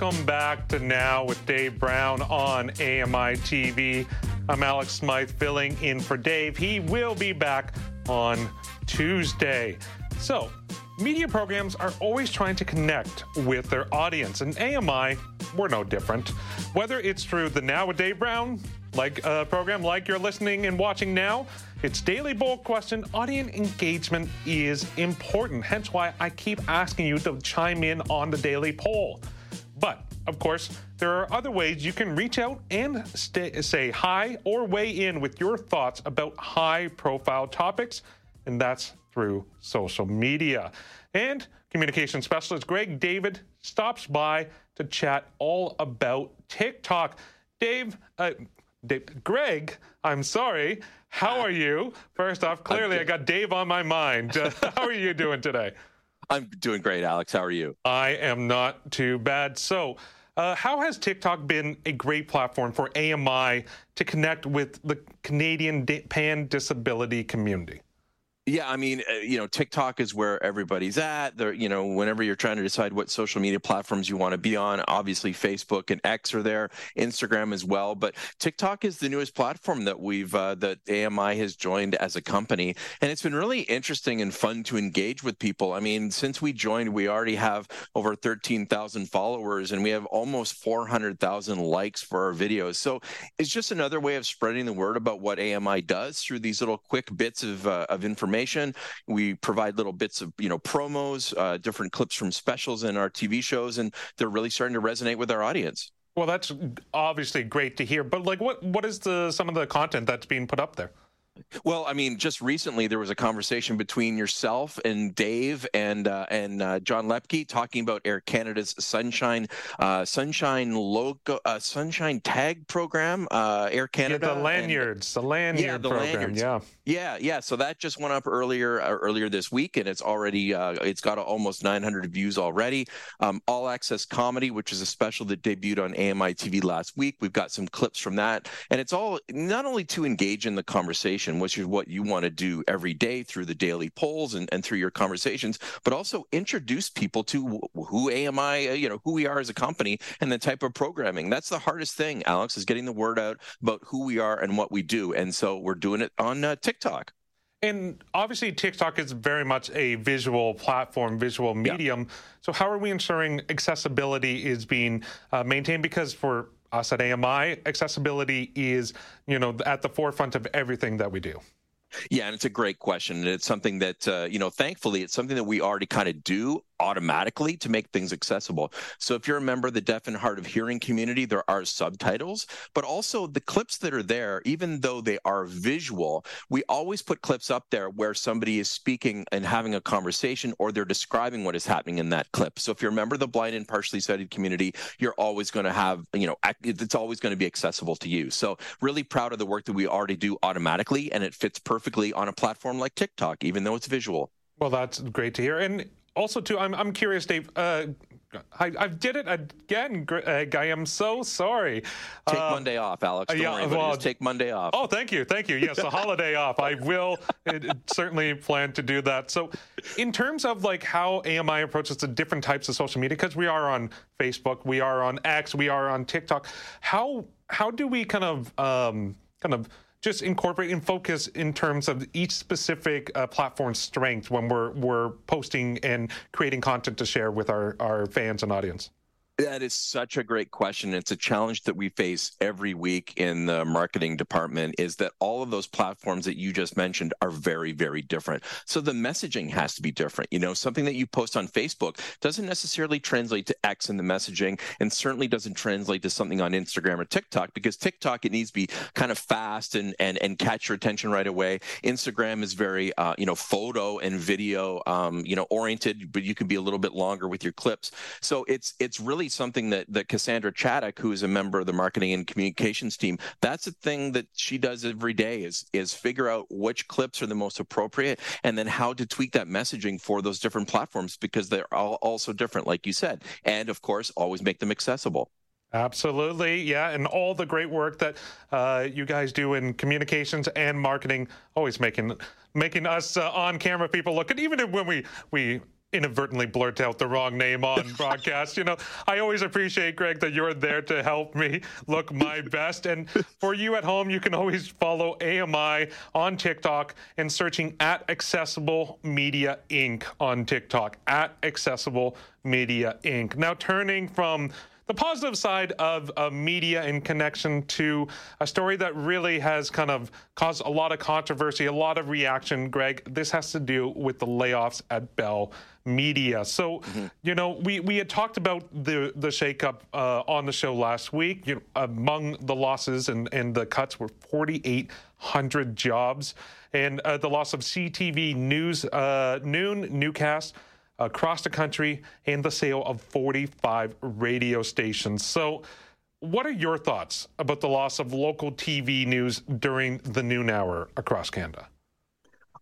Welcome back to Now with Dave Brown on AMI TV. I'm Alex Smythe filling in for Dave. He will be back on Tuesday. So, media programs are always trying to connect with their audience, and AMI, we're no different. Whether it's through the Now with Dave Brown like a uh, program like you're listening and watching now, it's Daily Bowl question. Audience engagement is important. Hence why I keep asking you to chime in on the daily poll. But of course, there are other ways you can reach out and stay, say hi or weigh in with your thoughts about high profile topics, and that's through social media. And communication specialist Greg David stops by to chat all about TikTok. Dave, uh, Dave Greg, I'm sorry. How are you? First off, clearly I got Dave on my mind. [LAUGHS] How are you doing today? I'm doing great, Alex. How are you? I am not too bad. So, Uh, how has TikTok been a great platform for AMI to connect with the Canadian pan disability community? Yeah, I mean, uh, you know, TikTok is where everybody's at. There, you know, whenever you're trying to decide what social media platforms you want to be on, obviously Facebook and X are there, Instagram as well. But TikTok is the newest platform that we've uh, that AMI has joined as a company, and it's been really interesting and fun to engage with people. I mean, since we joined, we already have over 13,000 followers, and we have almost 400,000 likes for our videos. So it's just another way of spreading the word about what AMI does through these little quick bits of uh, of information information. We provide little bits of you know promos, uh, different clips from specials in our TV shows, and they're really starting to resonate with our audience. Well, that's obviously great to hear. But like, what what is the some of the content that's being put up there? Well, I mean, just recently there was a conversation between yourself and Dave and uh, and uh, John Lepke talking about Air Canada's Sunshine uh, Sunshine logo uh, Sunshine Tag program. Uh, Air Canada, yeah, the lanyards, and, the lanyard yeah, the program, lanyards. yeah, yeah, yeah. So that just went up earlier uh, earlier this week, and it's already it's got almost 900 views already. Um, All Access Comedy, which is a special that debuted on AMI TV last week. We've got some clips from that, and it's all not only to engage in the conversation which is what you want to do every day through the daily polls and, and through your conversations, but also introduce people to who AMI, uh, you know, who we are as a company and the type of programming. That's the hardest thing, Alex, is getting the word out about who we are and what we do. And so we're doing it on uh, TikTok. And obviously, TikTok is very much a visual platform, visual medium. Yeah. So, how are we ensuring accessibility is being uh, maintained? Because for us at AMI, accessibility is, you know, at the forefront of everything that we do. Yeah, and it's a great question. And it's something that, uh, you know, thankfully, it's something that we already kind of do automatically to make things accessible. So if you're a member of the deaf and hard of hearing community, there are subtitles, but also the clips that are there, even though they are visual, we always put clips up there where somebody is speaking and having a conversation or they're describing what is happening in that clip. So if you're a member of the blind and partially sighted community, you're always going to have, you know, it's always going to be accessible to you. So really proud of the work that we already do automatically and it fits perfectly on a platform like TikTok, even though it's visual. Well, that's great to hear. And also too i'm, I'm curious dave uh, I, I did it again, Greg. I am so sorry. Take uh, Monday off, Alex. Don't yeah, worry well, just take Monday off. Oh, thank you, thank you. Yes, a holiday off. I will it, it certainly plan to do that. So, in terms of like how AMI approaches the different types of social media, because we are on Facebook, we are on X, we are on TikTok. How how do we kind of um, kind of just incorporate and focus in terms of each specific uh, platform's strength when we're we're posting and creating content to share with our, our fans and audience? That is such a great question. It's a challenge that we face every week in the marketing department is that all of those platforms that you just mentioned are very, very different. So the messaging has to be different. You know, something that you post on Facebook doesn't necessarily translate to X in the messaging and certainly doesn't translate to something on Instagram or TikTok because TikTok, it needs to be kind of fast and, and, and catch your attention right away. Instagram is very, uh, you know, photo and video, um, you know, oriented, but you can be a little bit longer with your clips. So it's, it's really really something that that Cassandra Chaddock, who is a member of the marketing and communications team, that's a thing that she does every day is is figure out which clips are the most appropriate and then how to tweak that messaging for those different platforms because they're all also different, like you said, and of course always make them accessible. Absolutely, yeah, and all the great work that uh, you guys do in communications and marketing, always making making us uh, on camera people look. good, even when we we inadvertently blurt out the wrong name on [LAUGHS] broadcast. You know, I always appreciate, Greg, that you're there to help me look my best. And for you at home, you can always follow AMI on TikTok and searching at Accessible Media Inc. on TikTok, at Accessible Media Inc. Now, turning from the positive side of, of media in connection to a story that really has kind of caused a lot of controversy, a lot of reaction, Greg. This has to do with the layoffs at Bell Media. So, mm-hmm. you know, we, we had talked about the the shakeup uh, on the show last week. You know, among the losses and, and the cuts were 4,800 jobs, and uh, the loss of CTV News uh, Noon Newscast across the country and the sale of 45 radio stations. So, what are your thoughts about the loss of local TV news during the noon hour across Canada?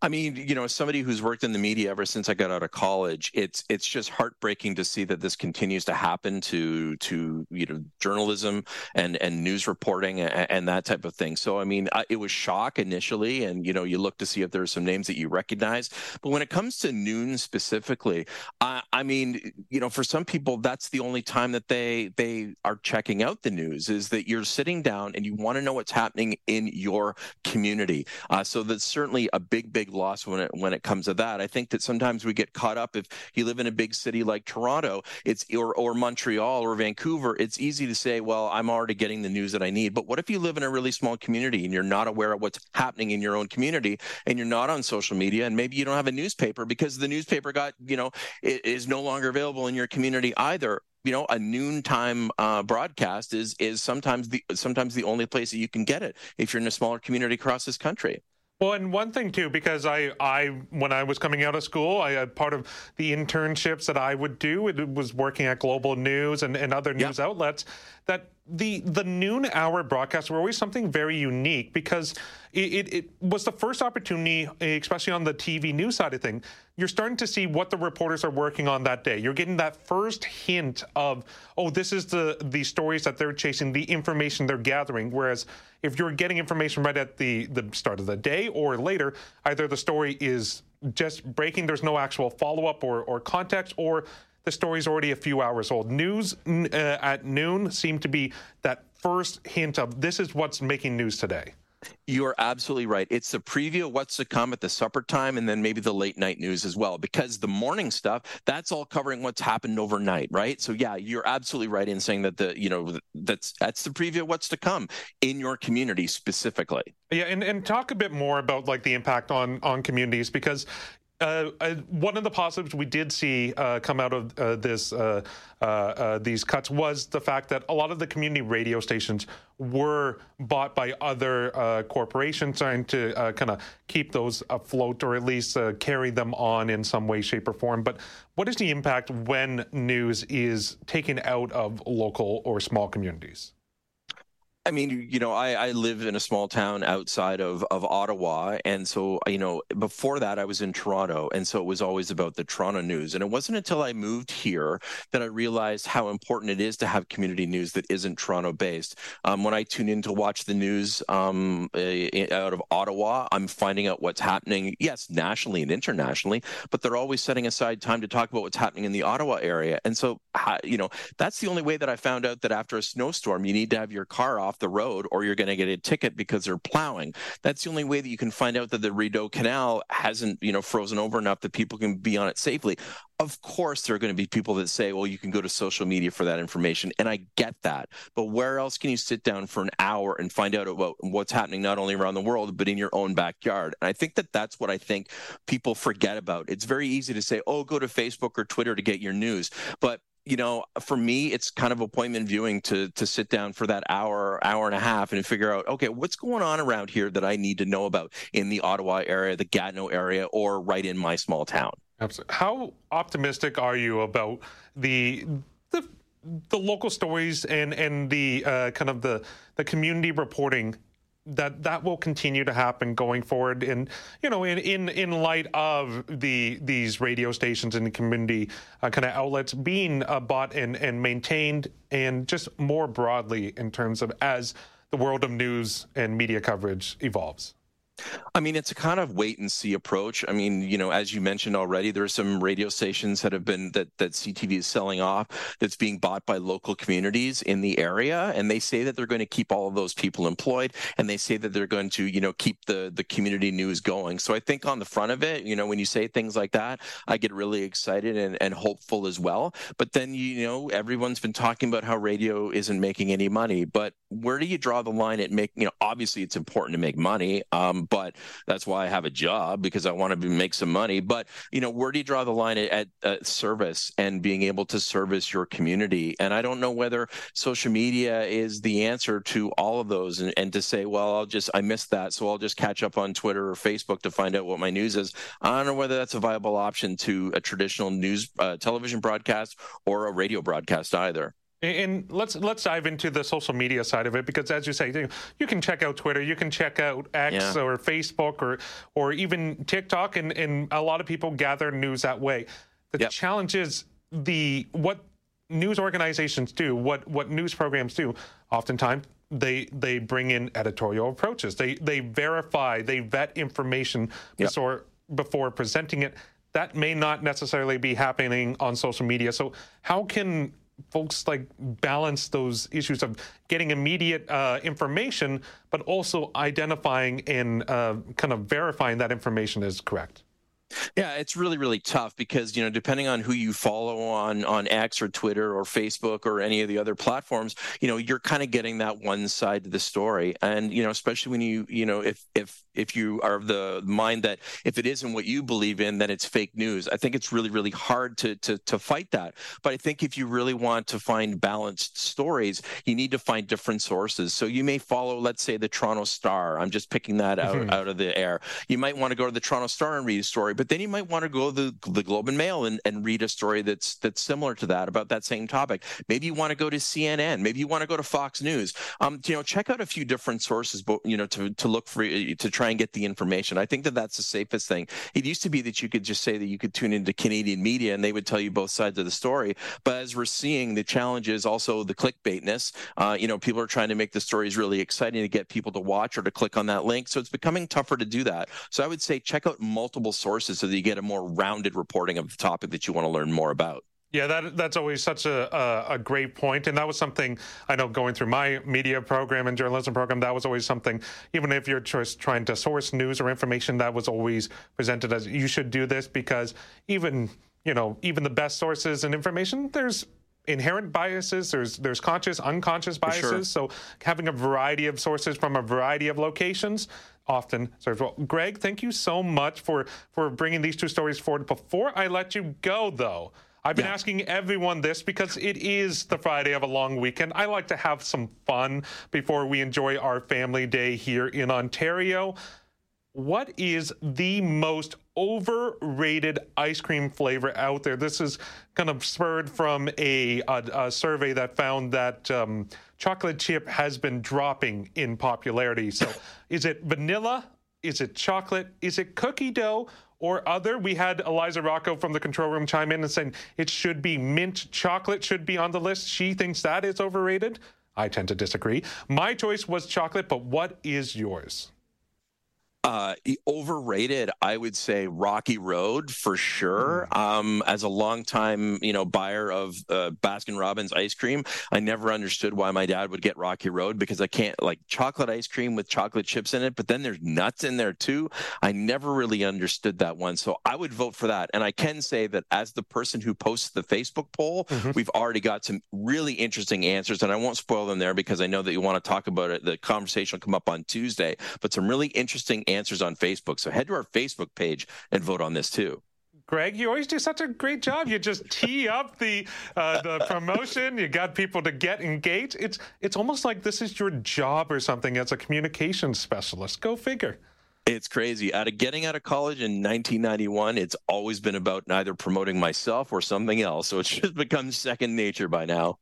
I mean, you know, as somebody who's worked in the media ever since I got out of college, it's it's just heartbreaking to see that this continues to happen to to you know journalism and and news reporting and, and that type of thing. So I mean, I, it was shock initially, and you know, you look to see if there's some names that you recognize. But when it comes to noon specifically, I, I mean, you know, for some people, that's the only time that they they are checking out the news is that you're sitting down and you want to know what's happening in your community. Uh, so that's certainly a big big loss when it when it comes to that. I think that sometimes we get caught up if you live in a big city like Toronto, it's or or Montreal or Vancouver, it's easy to say, well, I'm already getting the news that I need. But what if you live in a really small community and you're not aware of what's happening in your own community and you're not on social media and maybe you don't have a newspaper because the newspaper got, you know, is no longer available in your community either you know a noontime uh, broadcast is is sometimes the sometimes the only place that you can get it if you're in a smaller community across this country well, and one thing too, because I, I, when I was coming out of school, I had part of the internships that I would do. It was working at Global News and, and other news outlets. That the the noon hour broadcasts were always something very unique because it, it, it, was the first opportunity, especially on the TV news side of thing. You're starting to see what the reporters are working on that day. You're getting that first hint of, oh, this is the the stories that they're chasing, the information they're gathering. Whereas if you're getting information right at the the start of the day or later, either the story is just breaking, there's no actual follow up or or context, or the story's already a few hours old. News uh, at noon seemed to be that first hint of this is what's making news today. You are absolutely right. It's the preview of what's to come at the supper time and then maybe the late night news as well, because the morning stuff, that's all covering what's happened overnight, right? So yeah, you're absolutely right in saying that the, you know, that's that's the preview of what's to come in your community specifically. Yeah, and, and talk a bit more about like the impact on on communities because uh, uh, one of the positives we did see uh, come out of uh, this uh, these cuts was the fact that a lot of the community radio stations were bought by other corporations trying to kind of keep those afloat or at least carry them on in some way, shape, or form. But what is the impact when news is taken out of local or small communities? I mean, you know, I, I live in a small town outside of, of Ottawa. And so, you know, before that, I was in Toronto. And so it was always about the Toronto news. And it wasn't until I moved here that I realized how important it is to have community news that isn't Toronto based. Um, when I tune in to watch the news um, out of Ottawa, I'm finding out what's happening, yes, nationally and internationally, but they're always setting aside time to talk about what's happening in the Ottawa area. And so, you know, that's the only way that I found out that after a snowstorm, you need to have your car off the road or you're going to get a ticket because they're plowing. That's the only way that you can find out that the Rideau Canal hasn't, you know, frozen over enough that people can be on it safely. Of course, there are going to be people that say, well, you can go to social media for that information. And I get that. But where else can you sit down for an hour and find out about what's happening not only around the world, but in your own backyard? And I think that that's what I think people forget about. It's very easy to say, oh, go to Facebook or Twitter to get your news. But you know, for me, it's kind of appointment viewing to to sit down for that hour, hour and a half, and figure out, okay, what's going on around here that I need to know about in the Ottawa area, the Gatineau area, or right in my small town. Absolutely. How optimistic are you about the the the local stories and and the uh, kind of the the community reporting that that will continue to happen going forward and you know in in in light of the these radio stations and community uh, kind of outlets being uh, bought and and maintained and just more broadly in terms of as the world of news and media coverage evolves I mean, it's a kind of wait and see approach. I mean, you know, as you mentioned already, there are some radio stations that have been that that CTV is selling off that's being bought by local communities in the area, and they say that they're going to keep all of those people employed, and they say that they're going to, you know, keep the the community news going. So I think on the front of it, you know, when you say things like that, I get really excited and, and hopeful as well. But then you know, everyone's been talking about how radio isn't making any money, but where do you draw the line at make? You know, obviously it's important to make money. Um, but that's why I have a job because I want to make some money. But you know, where do you draw the line at, at service and being able to service your community? And I don't know whether social media is the answer to all of those. And, and to say, well, I'll just I missed that, so I'll just catch up on Twitter or Facebook to find out what my news is. I don't know whether that's a viable option to a traditional news uh, television broadcast or a radio broadcast either. And let's let's dive into the social media side of it because, as you say, you can check out Twitter, you can check out X yeah. or Facebook or or even TikTok, and, and a lot of people gather news that way. The yep. challenge is the what news organizations do, what what news programs do. Oftentimes, they they bring in editorial approaches. They they verify, they vet information yep. before before presenting it. That may not necessarily be happening on social media. So, how can folks like balance those issues of getting immediate uh, information, but also identifying and uh, kind of verifying that information is correct? Yeah, it's really really tough because you know depending on who you follow on on X or Twitter or Facebook or any of the other platforms, you know you're kind of getting that one side to the story, and you know especially when you you know if if if you are of the mind that if it isn't what you believe in, then it's fake news. I think it's really really hard to to to fight that. But I think if you really want to find balanced stories, you need to find different sources. So you may follow, let's say, the Toronto Star. I'm just picking that out mm-hmm. out of the air. You might want to go to the Toronto Star and read a story but then you might want to go to the, the Globe and Mail and, and read a story that's that's similar to that about that same topic. Maybe you want to go to CNN. Maybe you want to go to Fox News. Um, you know, check out a few different sources, but you know, to to look for to try and get the information. I think that that's the safest thing. It used to be that you could just say that you could tune into Canadian media and they would tell you both sides of the story. But as we're seeing, the challenge is also the clickbaitness. Uh, you know, people are trying to make the stories really exciting to get people to watch or to click on that link. So it's becoming tougher to do that. So I would say check out multiple sources so that you get a more rounded reporting of the topic that you want to learn more about. Yeah, that that's always such a, a, a great point, and that was something I know going through my media program and journalism program. That was always something, even if you're just trying to source news or information, that was always presented as you should do this because even you know even the best sources and information, there's inherent biases there's there's conscious unconscious biases sure. so having a variety of sources from a variety of locations often serves well. Greg, thank you so much for for bringing these two stories forward. Before I let you go, though, I've been yeah. asking everyone this because it is the Friday of a long weekend. I like to have some fun before we enjoy our family day here in Ontario. What is the most overrated ice cream flavor out there? This is kind of spurred from a, a, a survey that found that um, chocolate chip has been dropping in popularity. So, [LAUGHS] is it vanilla? Is it chocolate? Is it cookie dough? Or other, we had Eliza Rocco from the control room chime in and saying it should be mint chocolate, should be on the list. She thinks that is overrated. I tend to disagree. My choice was chocolate, but what is yours? Uh, overrated, I would say Rocky Road for sure. Mm. Um, as a longtime, you know, buyer of uh, Baskin Robbins ice cream, I never understood why my dad would get Rocky Road because I can't like chocolate ice cream with chocolate chips in it, but then there's nuts in there too. I never really understood that one, so I would vote for that. And I can say that as the person who posts the Facebook poll, mm-hmm. we've already got some really interesting answers, and I won't spoil them there because I know that you want to talk about it. The conversation will come up on Tuesday, but some really interesting answers on Facebook. So head to our Facebook page and vote on this too. Greg, you always do such a great job. You just tee up the uh, the [LAUGHS] promotion. You got people to get engaged. It's it's almost like this is your job or something as a communications specialist. Go figure. It's crazy. Out of getting out of college in 1991, it's always been about either promoting myself or something else. So it's just become second nature by now.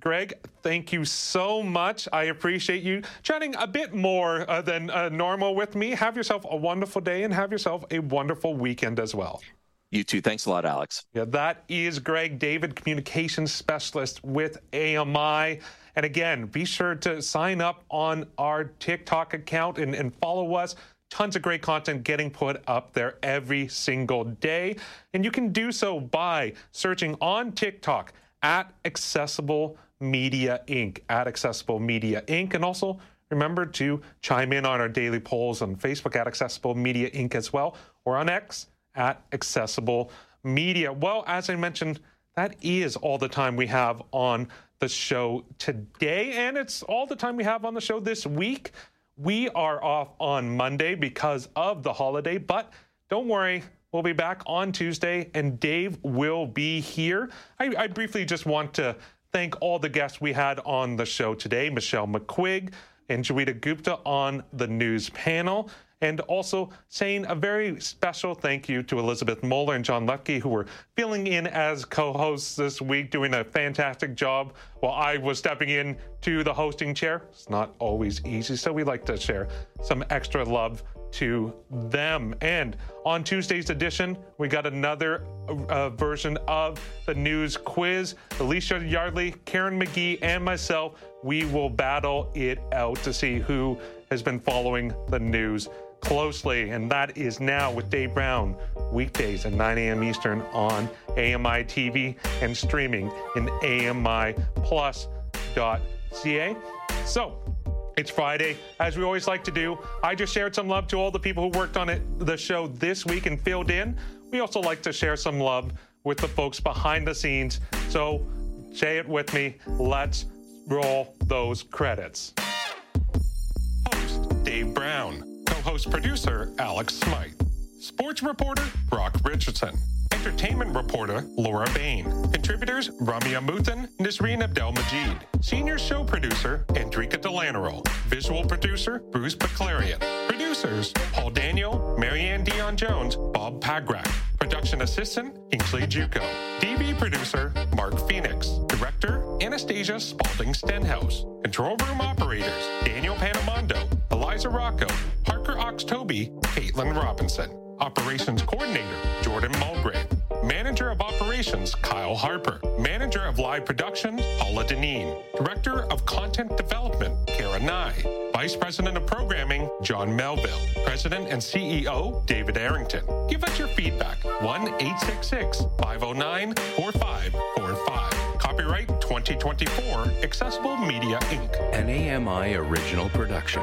Greg, thank you so much. I appreciate you chatting a bit more uh, than uh, normal with me. Have yourself a wonderful day and have yourself a wonderful weekend as well. You too. Thanks a lot, Alex. Yeah, that is Greg David, communications specialist with AMI. And again, be sure to sign up on our TikTok account and, and follow us. Tons of great content getting put up there every single day. And you can do so by searching on TikTok at Accessible Media Inc. At Accessible Media Inc. And also remember to chime in on our daily polls on Facebook at Accessible Media Inc. as well, or on X at Accessible Media. Well, as I mentioned, that is all the time we have on the show today, and it's all the time we have on the show this week. We are off on Monday because of the holiday, but don't worry, will be back on Tuesday, and Dave will be here. I, I, briefly just want to thank all the guests we had on the show today Michelle McQuigge and Joeita Gupta on the news panel. and also saying a very special thank you to Elizabeth Moeller and John Lutke, who were filling in as co hosts this week, doing a fantastic job while I was stepping in to the hosting chair. It's not always easy, so we like to share some extra love to them. And on Tuesday's edition, we got another uh, version of the news quiz. Alicia Yardley, Karen McGee, and myself, we will battle it out to see who has been following the news closely. And that is now with Dave Brown, weekdays at 9 a.m. Eastern on AMI TV and streaming in AMIplus.ca. So, it's Friday. As we always like to do, I just shared some love to all the people who worked on it, the show this week and filled in. We also like to share some love with the folks behind the scenes. So say it with me. Let's roll those credits. Host Dave Brown. Co host producer Alex Smythe. Sports reporter Brock Richardson. Entertainment reporter Laura Bain. Contributors Ramia Muthan, Nisreen Abdel Majid. Senior show producer Andrika Delanero. Visual producer Bruce Baclarian. Producers Paul Daniel, Marianne Dion Jones, Bob Pagrak. Production assistant Kingsley Juco. TV producer Mark Phoenix. Director Anastasia Spalding Stenhouse. Control room operators Daniel Panamondo, Eliza Rocco, Parker Oxtoby, Caitlin Robinson. Operations Coordinator, Jordan Mulgrave. Manager of Operations, Kyle Harper. Manager of Live Production, Paula Deneen. Director of Content Development, Kara Nye. Vice President of Programming, John Melville. President and CEO, David Arrington. Give us your feedback. 1 866 509 4545. Copyright 2024, Accessible Media Inc. An AMI original production.